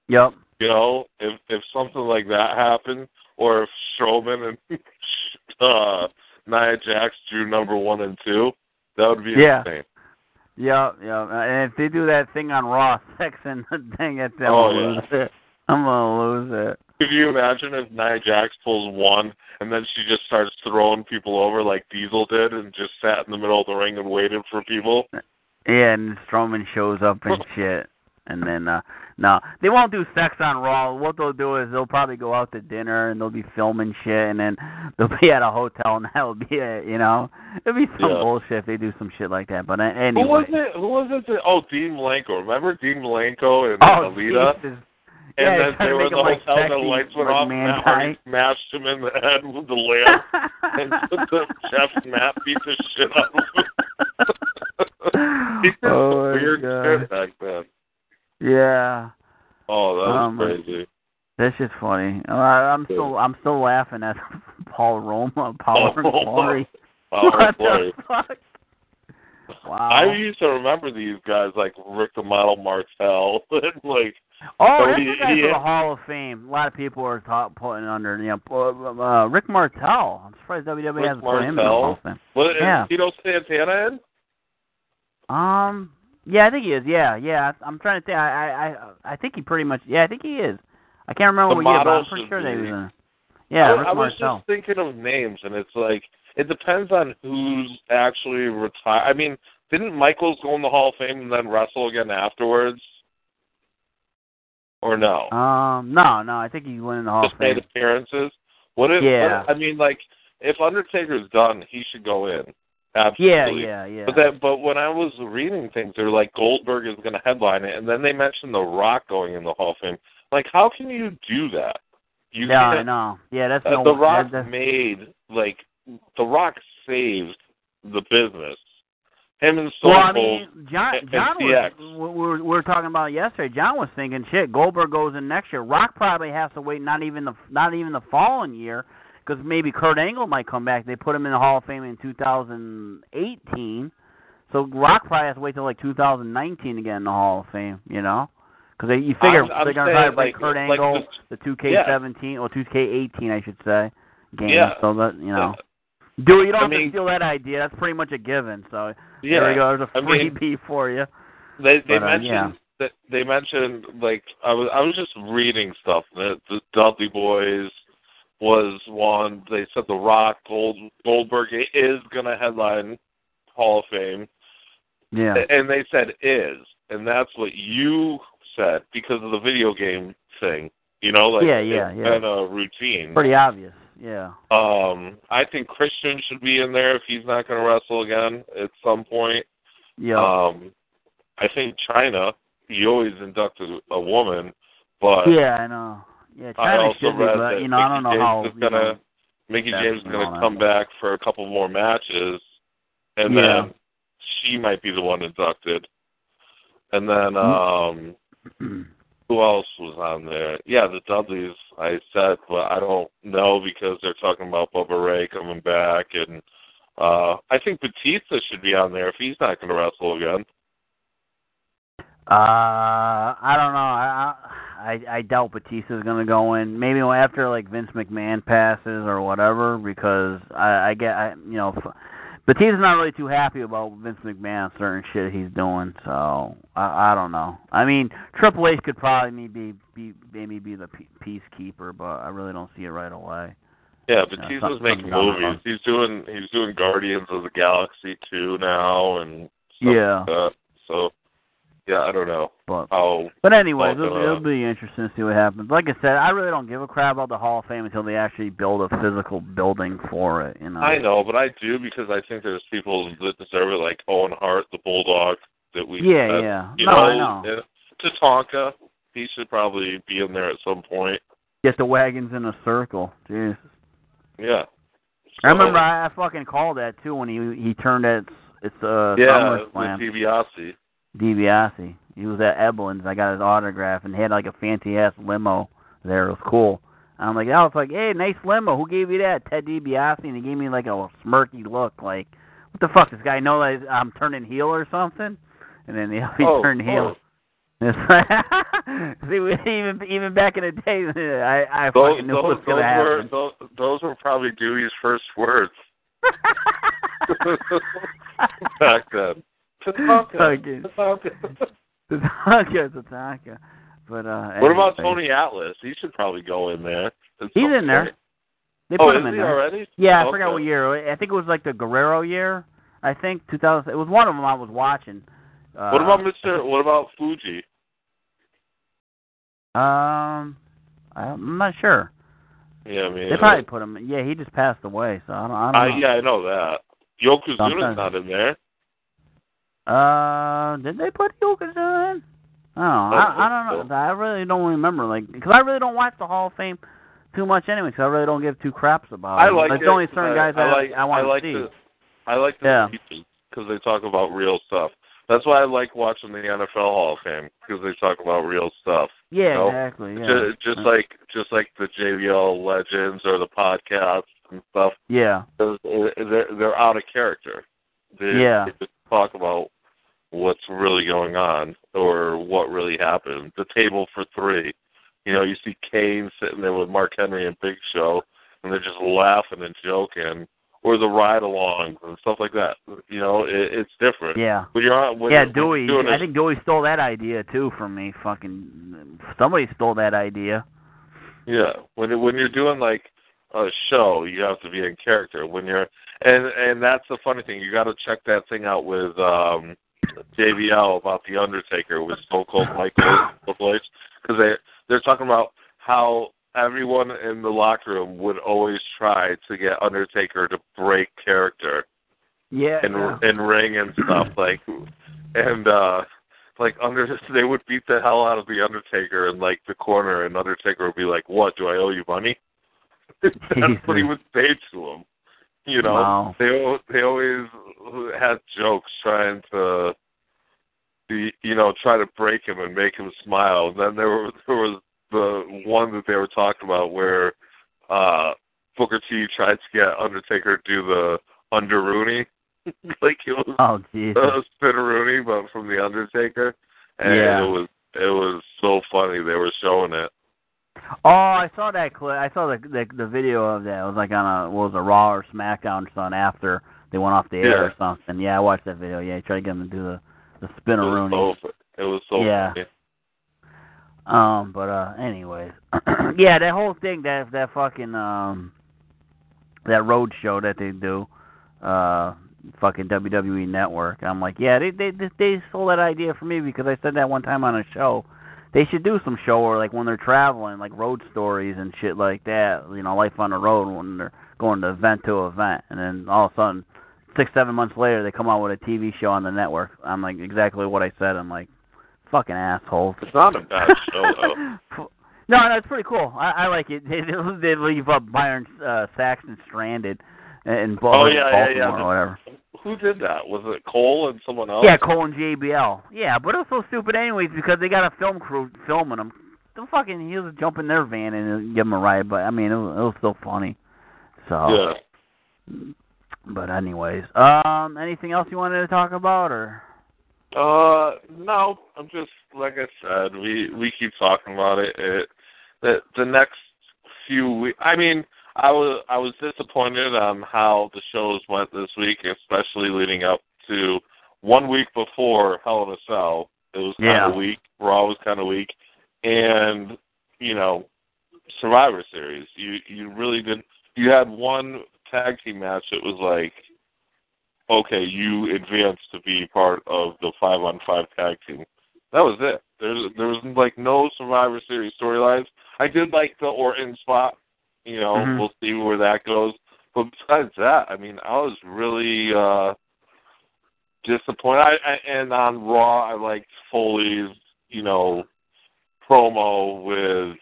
yep. You know, if if something like that happened, or if Strowman and uh, Nia Jax drew number one and two, that would be Yeah. insane. Yep, yep. Uh, and if they do that thing on Raw, sex and the thing, it's I'm Oh, gonna yeah. lose it. I'm gonna lose it. Could you imagine if Nia Jax pulls one and then she just starts throwing people over like Diesel did and just sat in the middle of the ring and waited for people? Yeah, and Strowman shows up and shit. And then uh no, they won't do sex on Raw. What they'll do is they'll probably go out to dinner and they'll be filming shit, and then they'll be at a hotel, and that'll be it. You know, it'll be some Yeah. bullshit if they do some shit like that. But anyway, Who was it? Who was it? That, oh, Dean Malenko. Remember Dean Malenko and Oh, Alita? Jesus. And Yeah, then to were the like, hotel and the lights went off Matt Hardy smashed him in the head with the lamp and the Jeff Matt beat the shit out of him. oh my weird God. shit back then. Yeah. Oh, that was Um, crazy. That's just funny. Uh, I'm still I'm still laughing at Paul Roma, and Oh. Power what the fuck? Wow. I used to remember these guys like Rick the Model Martel and like oh, that's he- the guy for the Hall of Fame. A lot of people are ta- putting under. You know, uh, Rick Martel. I'm surprised WWE Rick hasn't put him in the Hall of Fame. what Yeah. is Tito Santana in? Um. Yeah, I think he is. Yeah, yeah. I'm trying to think. I, I, I, think he pretty much. Yeah, I think he is. I can't remember The what year, but I'm pretty sure that he was in. Yeah, I, Rick I was Martel. just thinking of names, and it's like it depends on who's actually retired. I mean, didn't Michaels go in the Hall of Fame and then wrestle again afterwards? Or no? Um. No, no. I think he went in the Hall just of Fame. Just made appearances. What if? Yeah. What, I mean, like, if Undertaker's done, he should go in. Yeah, Absolutely. yeah, yeah. But that, but when I was reading things, they're like Goldberg is going to headline it, and then they mentioned The Rock going in the Hall of Fame. Like, how can you do that? You yeah, I know. Yeah, that's uh, no. the Rock that- that- made like The Rock saved the business. Him and Stone well, I mean, John, and John CX. was, we were, we were talking about it yesterday. John was thinking, shit, Goldberg goes in next year. Rock probably has to wait not even the not even the following year because maybe Kurt Angle might come back. They put him in the Hall of Fame in 2018, so Rock probably has to wait till like 2019 to get in the Hall of Fame. You know, because you figure I'm- I'm they're try to like- Kurt like Angle, the- the 2K17 or 2K18, I should say, game. Yeah. So that you know. Yeah. Do. You don't I have mean- to steal that idea. That's pretty much a given. So Yeah. there you go. There's a I mean- freebie for you. They they But, uh, mentioned yeah. that they mentioned like I was I was just reading stuff that the Dudley Boys was one. They said The Rock Gold Goldberg is gonna headline Hall of Fame, Yeah. and they said is, and that's what you said because of the video game thing. You know, like Yeah, yeah, yeah. a routine. Pretty obvious. Yeah. Um, I think Christian should be in there if he's not going to wrestle again at some point. Yeah. Um, I think Chyna, he always inducted a woman, but yeah, I know. Yeah, Chyna should be, but you know, I don't know how. James is you gonna know, Mickie James is going to come back for a couple more matches, and Yeah. then she might be the one inducted. And then Mm-hmm. um who else was on there? Yeah, the Dudleys I said, but I don't know because they're talking about Bubba Ray coming back and uh I think Batista should be on there if he's not gonna wrestle again. uh, I don't know. I I, I doubt Batista's gonna go in. Maybe after like Vince McMahon passes or whatever, because I, I get, I, you know, f- Batista's not really too happy about Vince McMahon certain shit he's doing. So I, I don't know. I mean, Triple H could probably maybe be maybe be the pe- peacekeeper, but I really don't see it right away. Yeah, Batista's something making down movies. He's doing he's doing Guardians of the Galaxy two now and stuff Yeah. like that. So yeah, I don't know But oh, But anyways, Well, it'll, it'll be interesting to see what happens. Like I said, I really don't give a crap about the Hall of Fame until they actually build a physical building for it. You know. I know, but I do because I think there's people that deserve it, like Owen Hart, the Bulldog, that we Yeah, that, yeah. You No, know, I know. Tatanka, he should probably be in there at some point. Get the wagons in a circle. Jeez. Yeah. I So, remember I, I fucking called that too when he he turned at it's uh yeah, with. DiBiase. DiBiase. He was at Eblin's. I got his autograph and he had like a fancy ass limo there. It was cool. And I'm like, I was like, hey, nice limo. Who gave you that? Ted DiBiase. And he gave me like a smirky look, like, what the fuck? This guy know that I'm turning heel or something? And then he, he oh, turned heel. oh. See, we- even even back in the day, I I Those, fucking knew those, what was those, gonna were, happen. those, those were probably Dewey's first words back then. Tatanka. Okay. Tatanka. Tatanka, Tatanka. But uh, What about anyway. Tony Atlas? He should probably go in there. at He's some in there. point. They Oh, put is him in he there. already? Yeah, I Okay. forgot what year. I think it was like the Guerrero year. I think 2000. It was one of them I was watching. Uh, What about Mr. What about Fuji? Um, I'm not sure. Yeah, I mean, They probably put him. Yeah, he just passed away, so I don't. I don't I, know. yeah, I know that. Yokozuna's Sometimes. not in there. Uh, did they put Yokozuna in? I don't know. I, I don't know. I really don't remember, like, because I really don't watch the Hall of Fame too much anyway. Because I really don't give two craps about I like There's it. only certain I, guys I that like. I want like to see. The, I like the Yeah. speeches because they talk about real stuff. That's why I like watching the NFL Hall of Fame because they talk about real stuff. Yeah, know, exactly. Yeah. Just, just like just like the JBL legends or the podcasts and stuff. yeah. They're they're out of character. They, Yeah. they just talk about what's really going on or what really happened. The table for three. You know, you see Kane sitting there with Mark Henry and Big Show, and they're just laughing and joking, or the ride-alongs and stuff like that. You know, it, it's different. Yeah. When you're on, when yeah, Dewey. doing I think Dewey stole that idea too from me. Fucking somebody stole that idea. Yeah, when when you're doing like a show, you have to be in character. When you're and and that's the funny thing. You got to check that thing out with um JBL about the Undertaker with Stone Cold Michael Triple H because they they're talking about how everyone in the locker room would always try to get Undertaker to break character Yeah. and yeah. and ring and stuff like and uh like under they would beat the hell out of the Undertaker in like the corner and Undertaker would be like, What, do I owe you money? That's what he would say to him. You know. Wow. They they always had jokes trying to be you know, try to break him and make him smile. And then there were there was the one that they were talking about where uh Booker T tried to get Undertaker to do the under Rooney. like it was Oh Jesus. uh, Spinaroonie, but from the Undertaker, and Yeah. it was it was so funny. They were showing it. Oh, I saw that clip. I saw the, the the video of that. It was like on a what was it, a Raw or SmackDown or something after they went off the air or something. Yeah, I watched that video. Yeah, he tried to get him to do the the It spinner was so it was so Yeah. funny. Um, but uh, anyways, yeah, that whole thing, that that fucking um, that road show that they do, uh, fucking WWE Network. I'm like, yeah, they they they, they stole that idea from me because I said that one time on a show. They should do some show where like when they're traveling, like road stories and shit like that. You know, life on the road when they're going to event to event, and then all of a sudden, six seven months later, they come out with a TV show on the network. I'm like exactly what I said. I'm like, fucking assholes. It's not a bad show though. No, no, it's pretty cool. I, I like it. They, they leave up Byron uh, Saxton stranded in Bal- Oh, yeah, yeah, Baltimore or whatever. Who did that? Was it Cole and someone else? Yeah, Cole and JBL. Yeah, but it was so stupid anyways because they got a film crew filming them. The fucking he was jump in their van and give them a ride, but I mean it was, it was still funny. So, Yeah. but anyways, um, anything else you wanted to talk about or? Uh, no. I'm just like I said. We we keep talking about it. It the the next few weeks. I mean, I was I was disappointed on how the shows went this week, especially leading up to one week before Hell in a Cell. It was kind Yeah. of weak. Raw was kind of weak, and you know, Survivor Series. You you really didn't. You had one tag team match. It was like, okay, you advanced to be part of the five on five tag team. That was it. There's there was like no Survivor Series storylines. I did like the Orton spot. You know, Mhm. we'll see where that goes. But besides that, I mean, I was really uh disappointed. I, I and on Raw, I liked Foley's, you know, promo with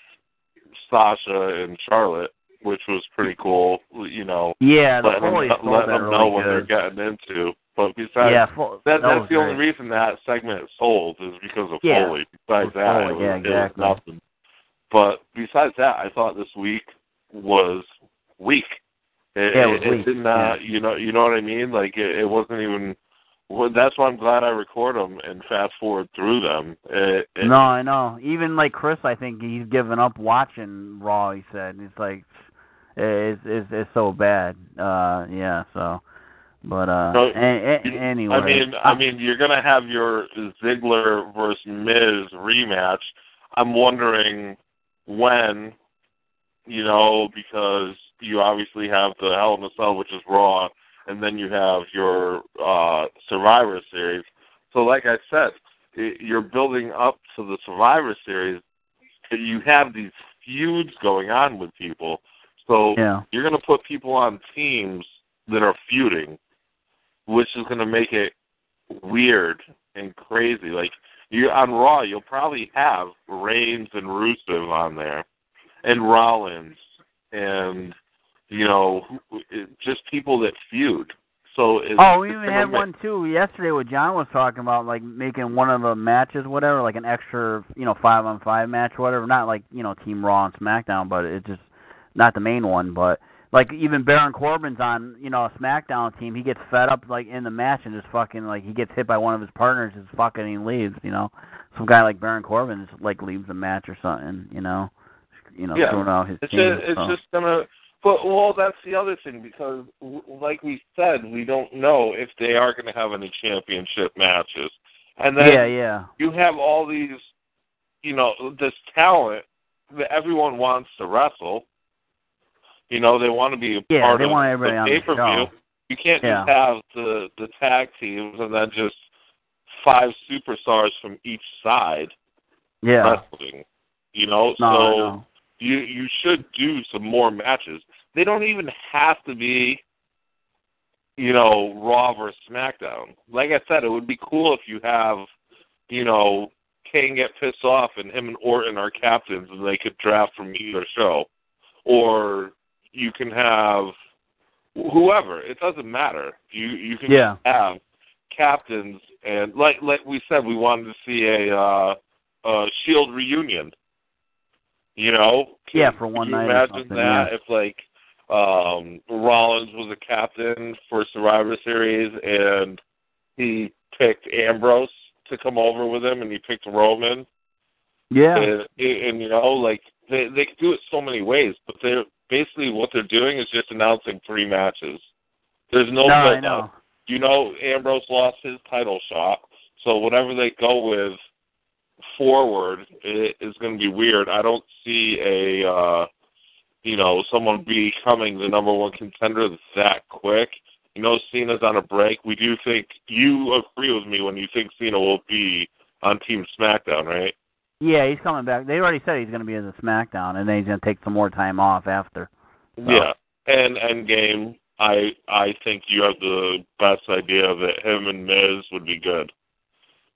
Sasha and Charlotte, which was pretty cool. You know, Yeah, the letting them, Foley letting them really know what good. they're getting into. But besides yeah, Fo- that, that that's the only reason that segment sold is because of Yeah. Foley. Besides that, Foley, it was, yeah, it was exactly. nothing. But besides that, I thought this week was weak. It, Yeah, it was it, weak, didn't. Uh, yeah. You know, you know what I mean? Like it, it wasn't even. Well, that's why I'm glad I record them and fast forward through them. It, it, No, I know. Even like Chris, I think he's given up watching Raw. He said it's like it's it's, it's so bad. Uh, yeah. So, but uh, No, a, a, anyway. I mean, I mean, you're gonna have your Ziggler versus Miz rematch. I'm wondering when, you know, because you obviously have the Hell in a Cell, which is Raw, and then you have your uh Survivor Series. So, like I said, i- you're building up to the Survivor Series. You have these feuds going on with people, so yeah, you're going to put people on teams that are feuding, which is going to make it weird and crazy. Like you on Raw, you'll probably have Reigns and Rusev on there, and Rollins, and you know, just people that feud. So it's, Oh, we even had one too yesterday. What John was talking about, like making one of the matches, whatever, like an extra, you know, five on five match, whatever. Not like you know Team Raw and SmackDown, but it's just not the main one. But like even Baron Corbin's on, you know, a SmackDown team. He gets fed up like in the match and just fucking like he gets hit by one of his partners, just fucking he leaves. You know, some guy like Baron Corbin just like leaves the match or something. You know, you know, Yeah. throwing out his It's team. just, it's so. just gonna. But well, that's the other thing because, like we said, we don't know if they are going to have any championship matches, and then yeah, yeah, you have all these, you know, this talent that everyone wants to wrestle. You know, they want to be a yeah. part of the pay per view. You can't Yeah. just have the the tag teams and then just five superstars from each side Yeah. wrestling. You know, No, so know. You you should do some more matches. They don't even have to be, you know, Raw versus SmackDown. Like I said, it would be cool if you have, you know, Kane get pissed off and him and Orton are captains and they could draft from either show, or you can have whoever. It doesn't matter. You you can Yeah. have captains and like like we said, we wanted to see a uh, a Shield reunion. You know, Can- Yeah, for one night imagine that yeah. if like um Rollins was a captain for Survivor Series and he picked Ambrose to come over with him and he picked Roman Yeah. and, and you know like they they can do it so many ways but they're basically what they're doing is just announcing three matches there's no, no, I know. up. you know Ambrose lost his title shot so whatever they go with forward is going to be weird i don't see a uh you know someone becoming the number one contender that quick you know Cena's on a break we do think you agree with me when you think Cena will be on Team SmackDown right Yeah, he's coming back. They already said he's going to be in the SmackDown, and then he's going to take some more time off after. So. Yeah, and Endgame, I I think you have the best idea that him and Miz would be good.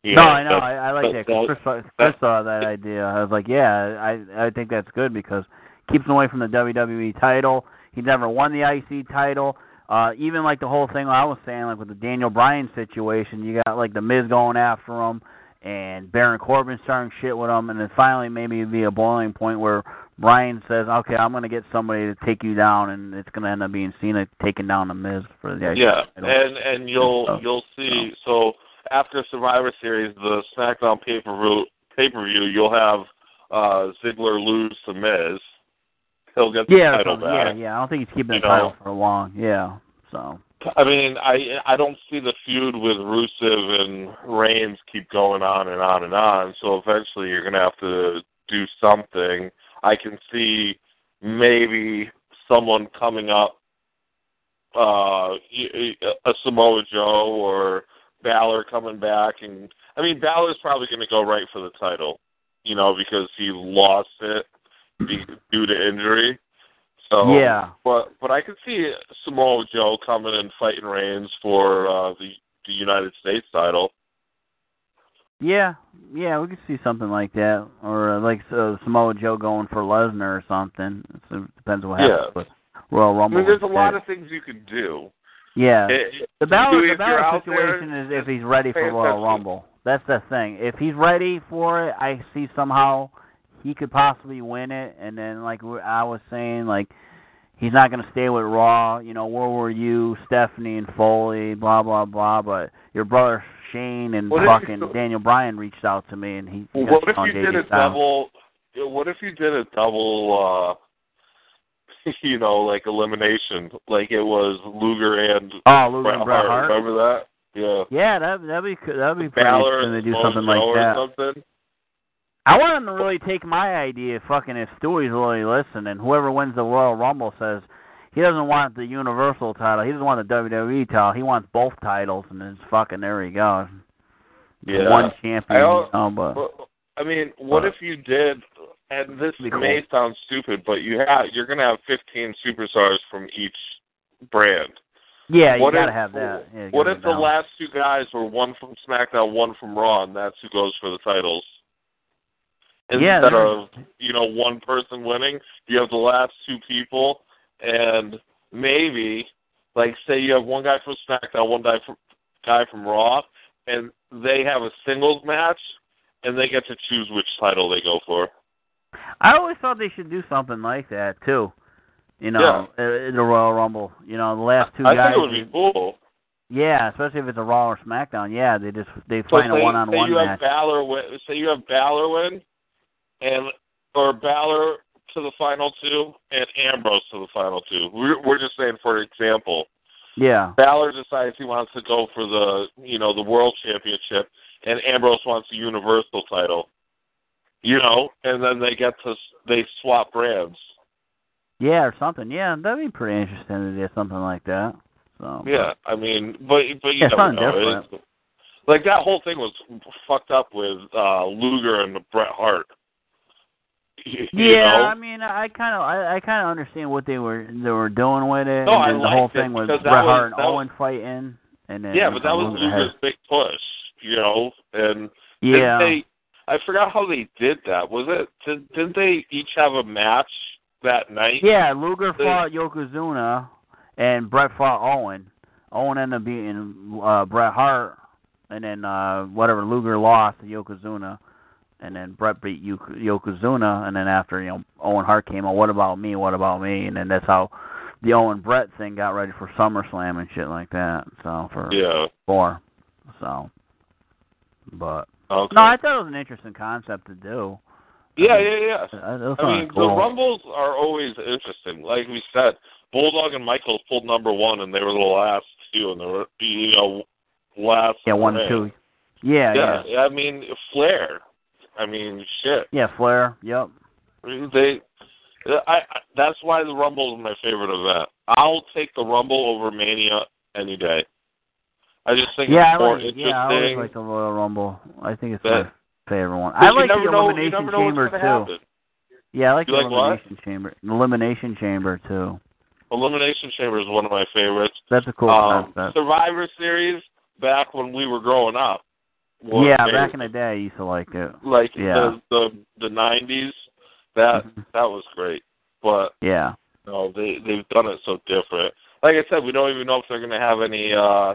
You no, I know. that- I, I like that. 'cause Chris, saw- Chris saw that idea. I was like, yeah, I I think that's good because keeps him away from the WWE title. He never won the IC title. Uh, even like the whole thing I was saying, like with the Daniel Bryan situation, you got like the Miz going after him, and Baron Corbin starting shit with him, and then finally maybe it'd be a boiling point where Bryan says, "Okay, I'm going to get somebody to take you down," and it's going to end up being Cena taking down the Miz for the IC yeah, title. and and you'll So- you'll see. So after Survivor Series, the SmackDown pay per view pay per view, you'll have uh Ziggler lose to Miz. He'll get the yeah, title so- yeah, back. yeah. I don't think he's keeping You the title know. for long. Yeah, so. I mean, I I don't see the feud with Rusev and Reigns keep going on and on and on. So eventually, you're gonna have to do something. I can see maybe someone coming up, uh, a Samoa Joe or Balor coming back, and I mean Balor's probably gonna go right for the title, you know, because he lost it due to injury. So Yeah. but but I could see Samoa Joe coming and fighting Reigns for uh, the the United States title. Yeah, yeah, we could see something like that, or uh, like uh, Samoa Joe going for Lesnar or something. So it depends what happens Yeah. with Royal I mean, there's a lot of things you could do. Yeah. It- The Balor, the Balor situation there, is if he's ready for Royal. Rumble. That's the thing. If he's ready for it, I see somehow he could possibly win it. And then, like I was saying, like he's not going to stay with Raw. You know, where were you, Stephanie and Foley, blah blah blah. But your brother Shane and What fucking you- Daniel Bryan reached out to me, and he. got what if you did a double? What if you did a double? uh You know, like elimination, like it was Luger and Oh, Luger Bret and Bret Hart. Remember that? Yeah. Yeah, that that'd be that'd be pretty Balor interesting to do something like that. something. I want them to really take my idea, fucking if Stewie's really listening. And whoever wins the Royal Rumble says he doesn't want the Universal title. He doesn't want the WWE title. He wants both titles, and it's fucking there he goes. Yeah. One champion, I you know, but Well, I mean, what But- if you did? And this cool. may sound stupid, but you have you're going to have 15 superstars from each brand. yeah, you what gotta if, have that. Yeah, what if the last two guys were one from SmackDown, one from Raw, and that's who goes for the titles? Instead there- of you know one person winning, you have the last two people, and maybe like say you have one guy from SmackDown, one guy from guy from Raw, and they have a singles match, and they get to choose which title they go for. I always thought they should do something like that too. You know, yeah. Uh, in the Royal Rumble. You know, the last two I guys. I think it would be cool. Yeah, especially if it's a Raw or SmackDown. Yeah, they just they find a one-on-one say you match. Have Balor win, say you have Balor win, and or Balor to the final two, and Ambrose to the final two. We're, we're just saying, for example. Yeah. Balor decides he wants to go for the you know the World Championship, and Ambrose wants the Universal title. You know, and then they get to they swap brands. Yeah, or something. Yeah, that'd be pretty interesting to do something like that. So. Yeah, I mean, but but you never know. It's, like that whole thing was fucked up with uh Luger and Bret Hart. You, yeah, know? I mean, I kind of, I, I kind of understand what they were, they were doing with it. No, and I the whole thing was Bret that Hart was, and Owen fighting, and then yeah, but that was Luger Luger's big push, you know, and yeah, they, I forgot how they did that. Was it? Did, didn't they each have a match that night? yeah. Luger They- fought Yokozuna, and Bret fought Owen. Owen ended up beating uh, Bret Hart, and then uh whatever Luger lost to Yokozuna, and then Bret beat Yoko- Yokozuna, and then after you know Owen Hart came out, what about me? What about me? And then that's how the Owen Bret thing got ready for SummerSlam and shit like that. So for Yeah. four, so but Okay. no, I thought it was an interesting concept to do. yeah, yeah, yeah. Uh, it was I mean, cool. the Rumbles are always interesting. Like we said, Bulldog and Michaels pulled number one, and they were the last two, and they were you know last. yeah, one ring. two. Yeah, yeah, Yeah, I mean Flair. I mean shit. yeah. Flair. Yep. They, I, I that's why the Rumble is my favorite event. I'll take the Rumble over Mania any day. I just think Yeah, I it's more like, interesting. yeah, I always like the Royal Rumble. I think it's That- my favorite one. I like the Elimination know Chamber too. happen. Yeah, I like You the like what? Elimination Chamber. Elimination Chamber too. Elimination Chamber is one of my favorites. That's a cool um, concept. Survivor Series back when we were growing up. Yeah, amazing. back in the day, I used to like it. like yeah. the the the nineties. That Mhm. that was great, but Yeah. no, they they've done it so different. Like I said, we don't even know if they're going to have any uh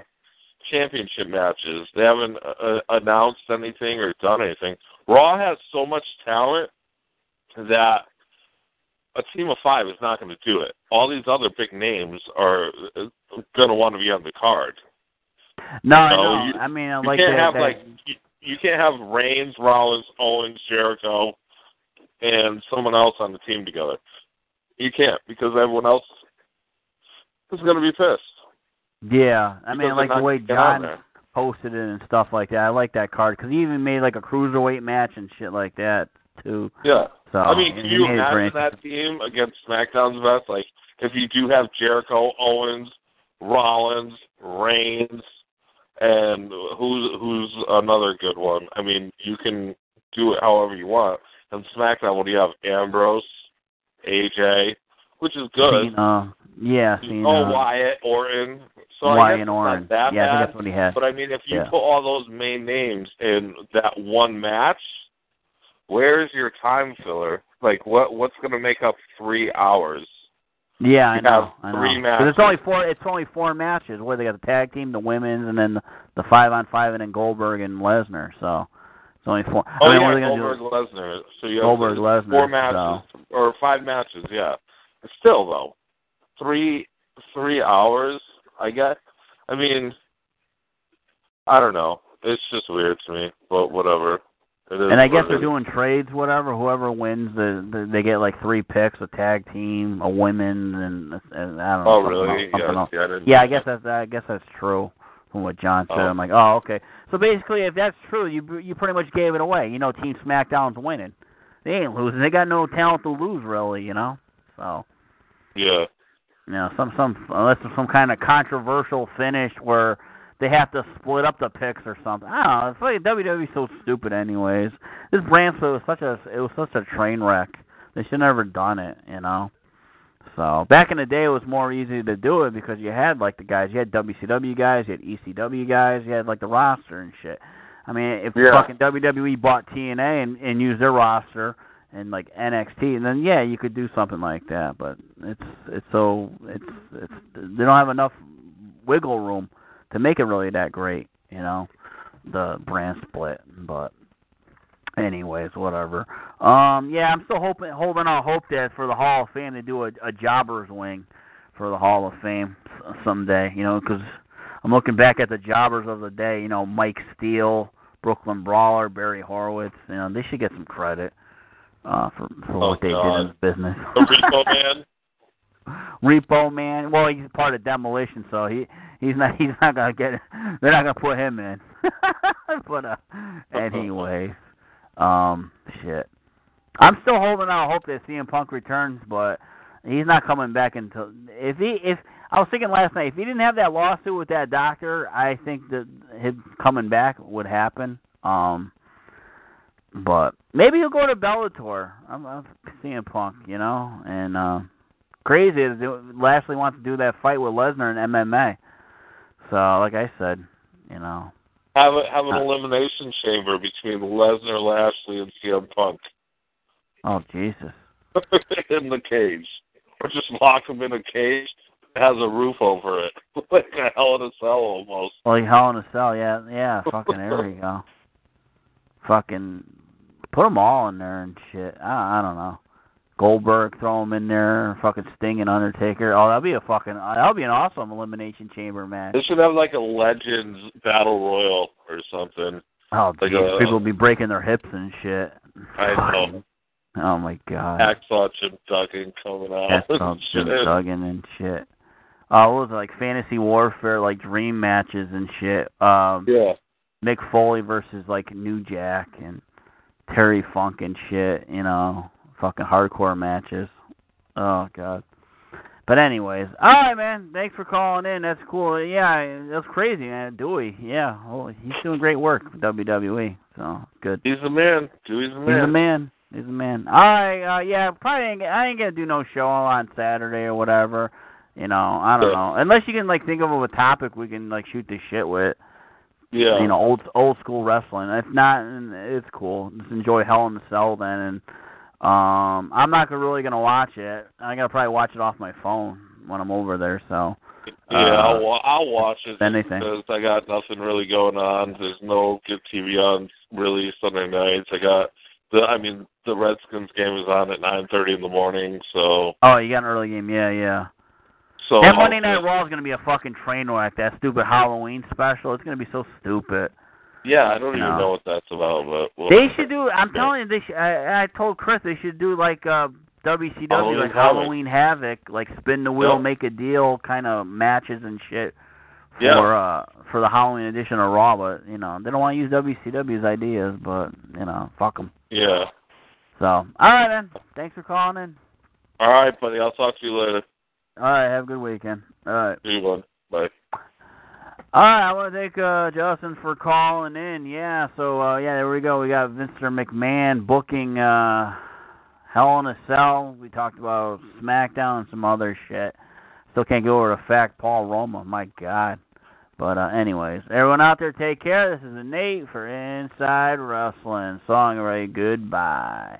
championship matches. They haven't uh, announced anything or done anything. Raw has so much talent that a team of five is not going to do it. All these other big names are going to want to be on the card. No, I No, know. you- I mean, I You can't that, have that- like you, you can't have Reigns, Rollins, Owens, Jericho, and someone else on the team together. You can't because everyone else is going to be pissed. Yeah, I mean, like the way John posted it and stuff like that. I like that card because he even made like a cruiserweight match and shit like that too. Yeah. So I mean, can you imagine that team against SmackDown's best? Like, if you do have Jericho, Owens, Rollins, Reigns, and who's who's another good one? I mean, you can do it however you want. And SmackDown, what do you have? Ambrose, AJ, which is good. Cena, uh, yeah. Oh, Wyatt, Orton. So I Wyatt guess Orton. yeah, I think that's what he had. But I mean, if you Yeah. put all those main names in that one match, where's your time filler? Like, what what's going to make up three hours? Yeah, I know. I know. three But it's only four. It's only four matches where they got the tag team, the women's, and then the, the five on five, and then Goldberg and Lesnar. So it's only four. Oh I mean, yeah, are they gonna Goldberg do? Lesnar. So you have Goldberg Lesnar. four matches or five matches. Yeah, still though, three three hours. I guess. I mean, I don't know. It's just weird to me, but whatever. And I guess they're doing trades, whatever. Whoever wins, the, the they get like three picks: a tag team, a women, and, and I don't know. Oh really? else, Yeah. I Yeah, I guess that's I guess that's true from what John said. Oh. I'm like, oh, okay. So basically, if that's true, you you pretty much gave it away. You know, Team SmackDown's winning. They ain't losing. They got no talent to lose, really. You know. So Yeah. You know, some some unless it's some kind of controversial finish where they have to split up the picks or something. I don't know. It's like WWE's so stupid, anyways. This brand split was such a it was such a train wreck. They should never done it, you know. So back in the day, it was more easy to do it because you had like the guys, you had WCW guys, you had ECW guys, you had like the roster and shit. I mean, if Yeah. fucking WWE bought TNA and, and used their roster and like NXT, and then yeah, you could do something like that. But it's it's so it's it's they don't have enough wiggle room to make it really that great, you know, the brand split. But anyways, whatever. Um, yeah, I'm still hoping, holding out hope that for the Hall of Fame to do a, a Jobbers wing for the Hall of Fame someday, you know, because I'm looking back at the Jobbers of the day, you know, Mike Steele, Brooklyn Brawler, Barry Horowitz, you know, they should get some credit uh for for Oh, what they God. did in the business. The Repo Man. Repo Man. Well, he's part of demolition, so he he's not he's not gonna get. They're not gonna put him in. but uh, anyways, um, shit. I'm still holding out hope that CM Punk returns, but he's not coming back until if he if I was thinking last night if he didn't have that lawsuit with that doctor, I think that him coming back would happen. Um, but maybe he'll go to Bellator. I'm, I'm CM Punk, you know, and. uh crazy is Lashley wants to do that fight with Lesnar in MMA. So, like I said, you know, Have a, have an Uh. elimination chamber between Lesnar, Lashley, and CM Punk oh Jesus, in the cage, or just lock them in a cage that has a roof over it, like a Hell in a Cell almost. like Hell in a Cell, yeah, yeah, fucking there we go. Fucking put them all in there and shit. I, I don't know. Goldberg, throw him in there. Fucking Sting and Undertaker. Oh, that'll be a fucking. That'll be an awesome elimination chamber match. They should have like a Legends Battle Royal or something. Oh, like jeez, a- people be breaking their hips and shit. I know. Oh my god. Hacksaw Jim Duggan coming out. All Jim. Duggan and shit. Uh, what was it, like fantasy warfare, like dream matches and shit. Um, Yeah. Mick Foley versus like New Jack and Terry Funk and shit. You know, fucking hardcore matches. Oh god. But anyways, all right, man. Thanks for calling in. That's cool. Yeah, that's crazy, man. Dewey. Yeah, well, he's doing great work for WWE. So good. He's the man. Dewey's the He's man. a man. He's a man. All right, uh, yeah, probably ain't, I ain't gonna do no show on Saturday or whatever. You know, I don't know. Unless you can like think of a topic we can like shoot the shit with. Yeah. You know, old old school wrestling. If not, it's cool. Just enjoy Hell in the Cell then. And um, I'm not gonna- really gonna watch it. I gotta probably watch it off my phone when I'm over there. So Yeah, Uh, I'll, I'll watch it anything. because I got nothing really going on. There's no good TV on really Sunday nights. I got the, I mean, the Redskins game is on at 9:30 in the morning, so oh, you got an early game. Yeah, yeah. So That Monday Night Raw is gonna be a fucking train wreck. That stupid Halloween special. It's gonna be so stupid. Yeah, I don't No. even know what that's about, but well, They should do. I'm Yeah. telling you, they should, I, I told Chris they should do like uh WCW, Halloween like Halloween Havoc, like spin the wheel, Yep. make a deal, kind of matches and shit for Yeah. uh for the Halloween edition of Raw. But you know they don't want to use WCW's ideas, but you know fuck them. Yeah. So all right, man. Thanks for calling in. All right, buddy. I'll talk to you later. All right, have a good weekend. All right. See you one. Bye. All right, I want to thank uh, Justin for calling in. Yeah, so uh, yeah, there we go. We got Mr. McMahon booking uh, Hell in a Cell. We talked about SmackDown and some other shit. Still can't get over the fact Paul Roma. My God. But uh, anyways, everyone out there, take care. This is Nate for Inside Wrestling. Song Ray, goodbye.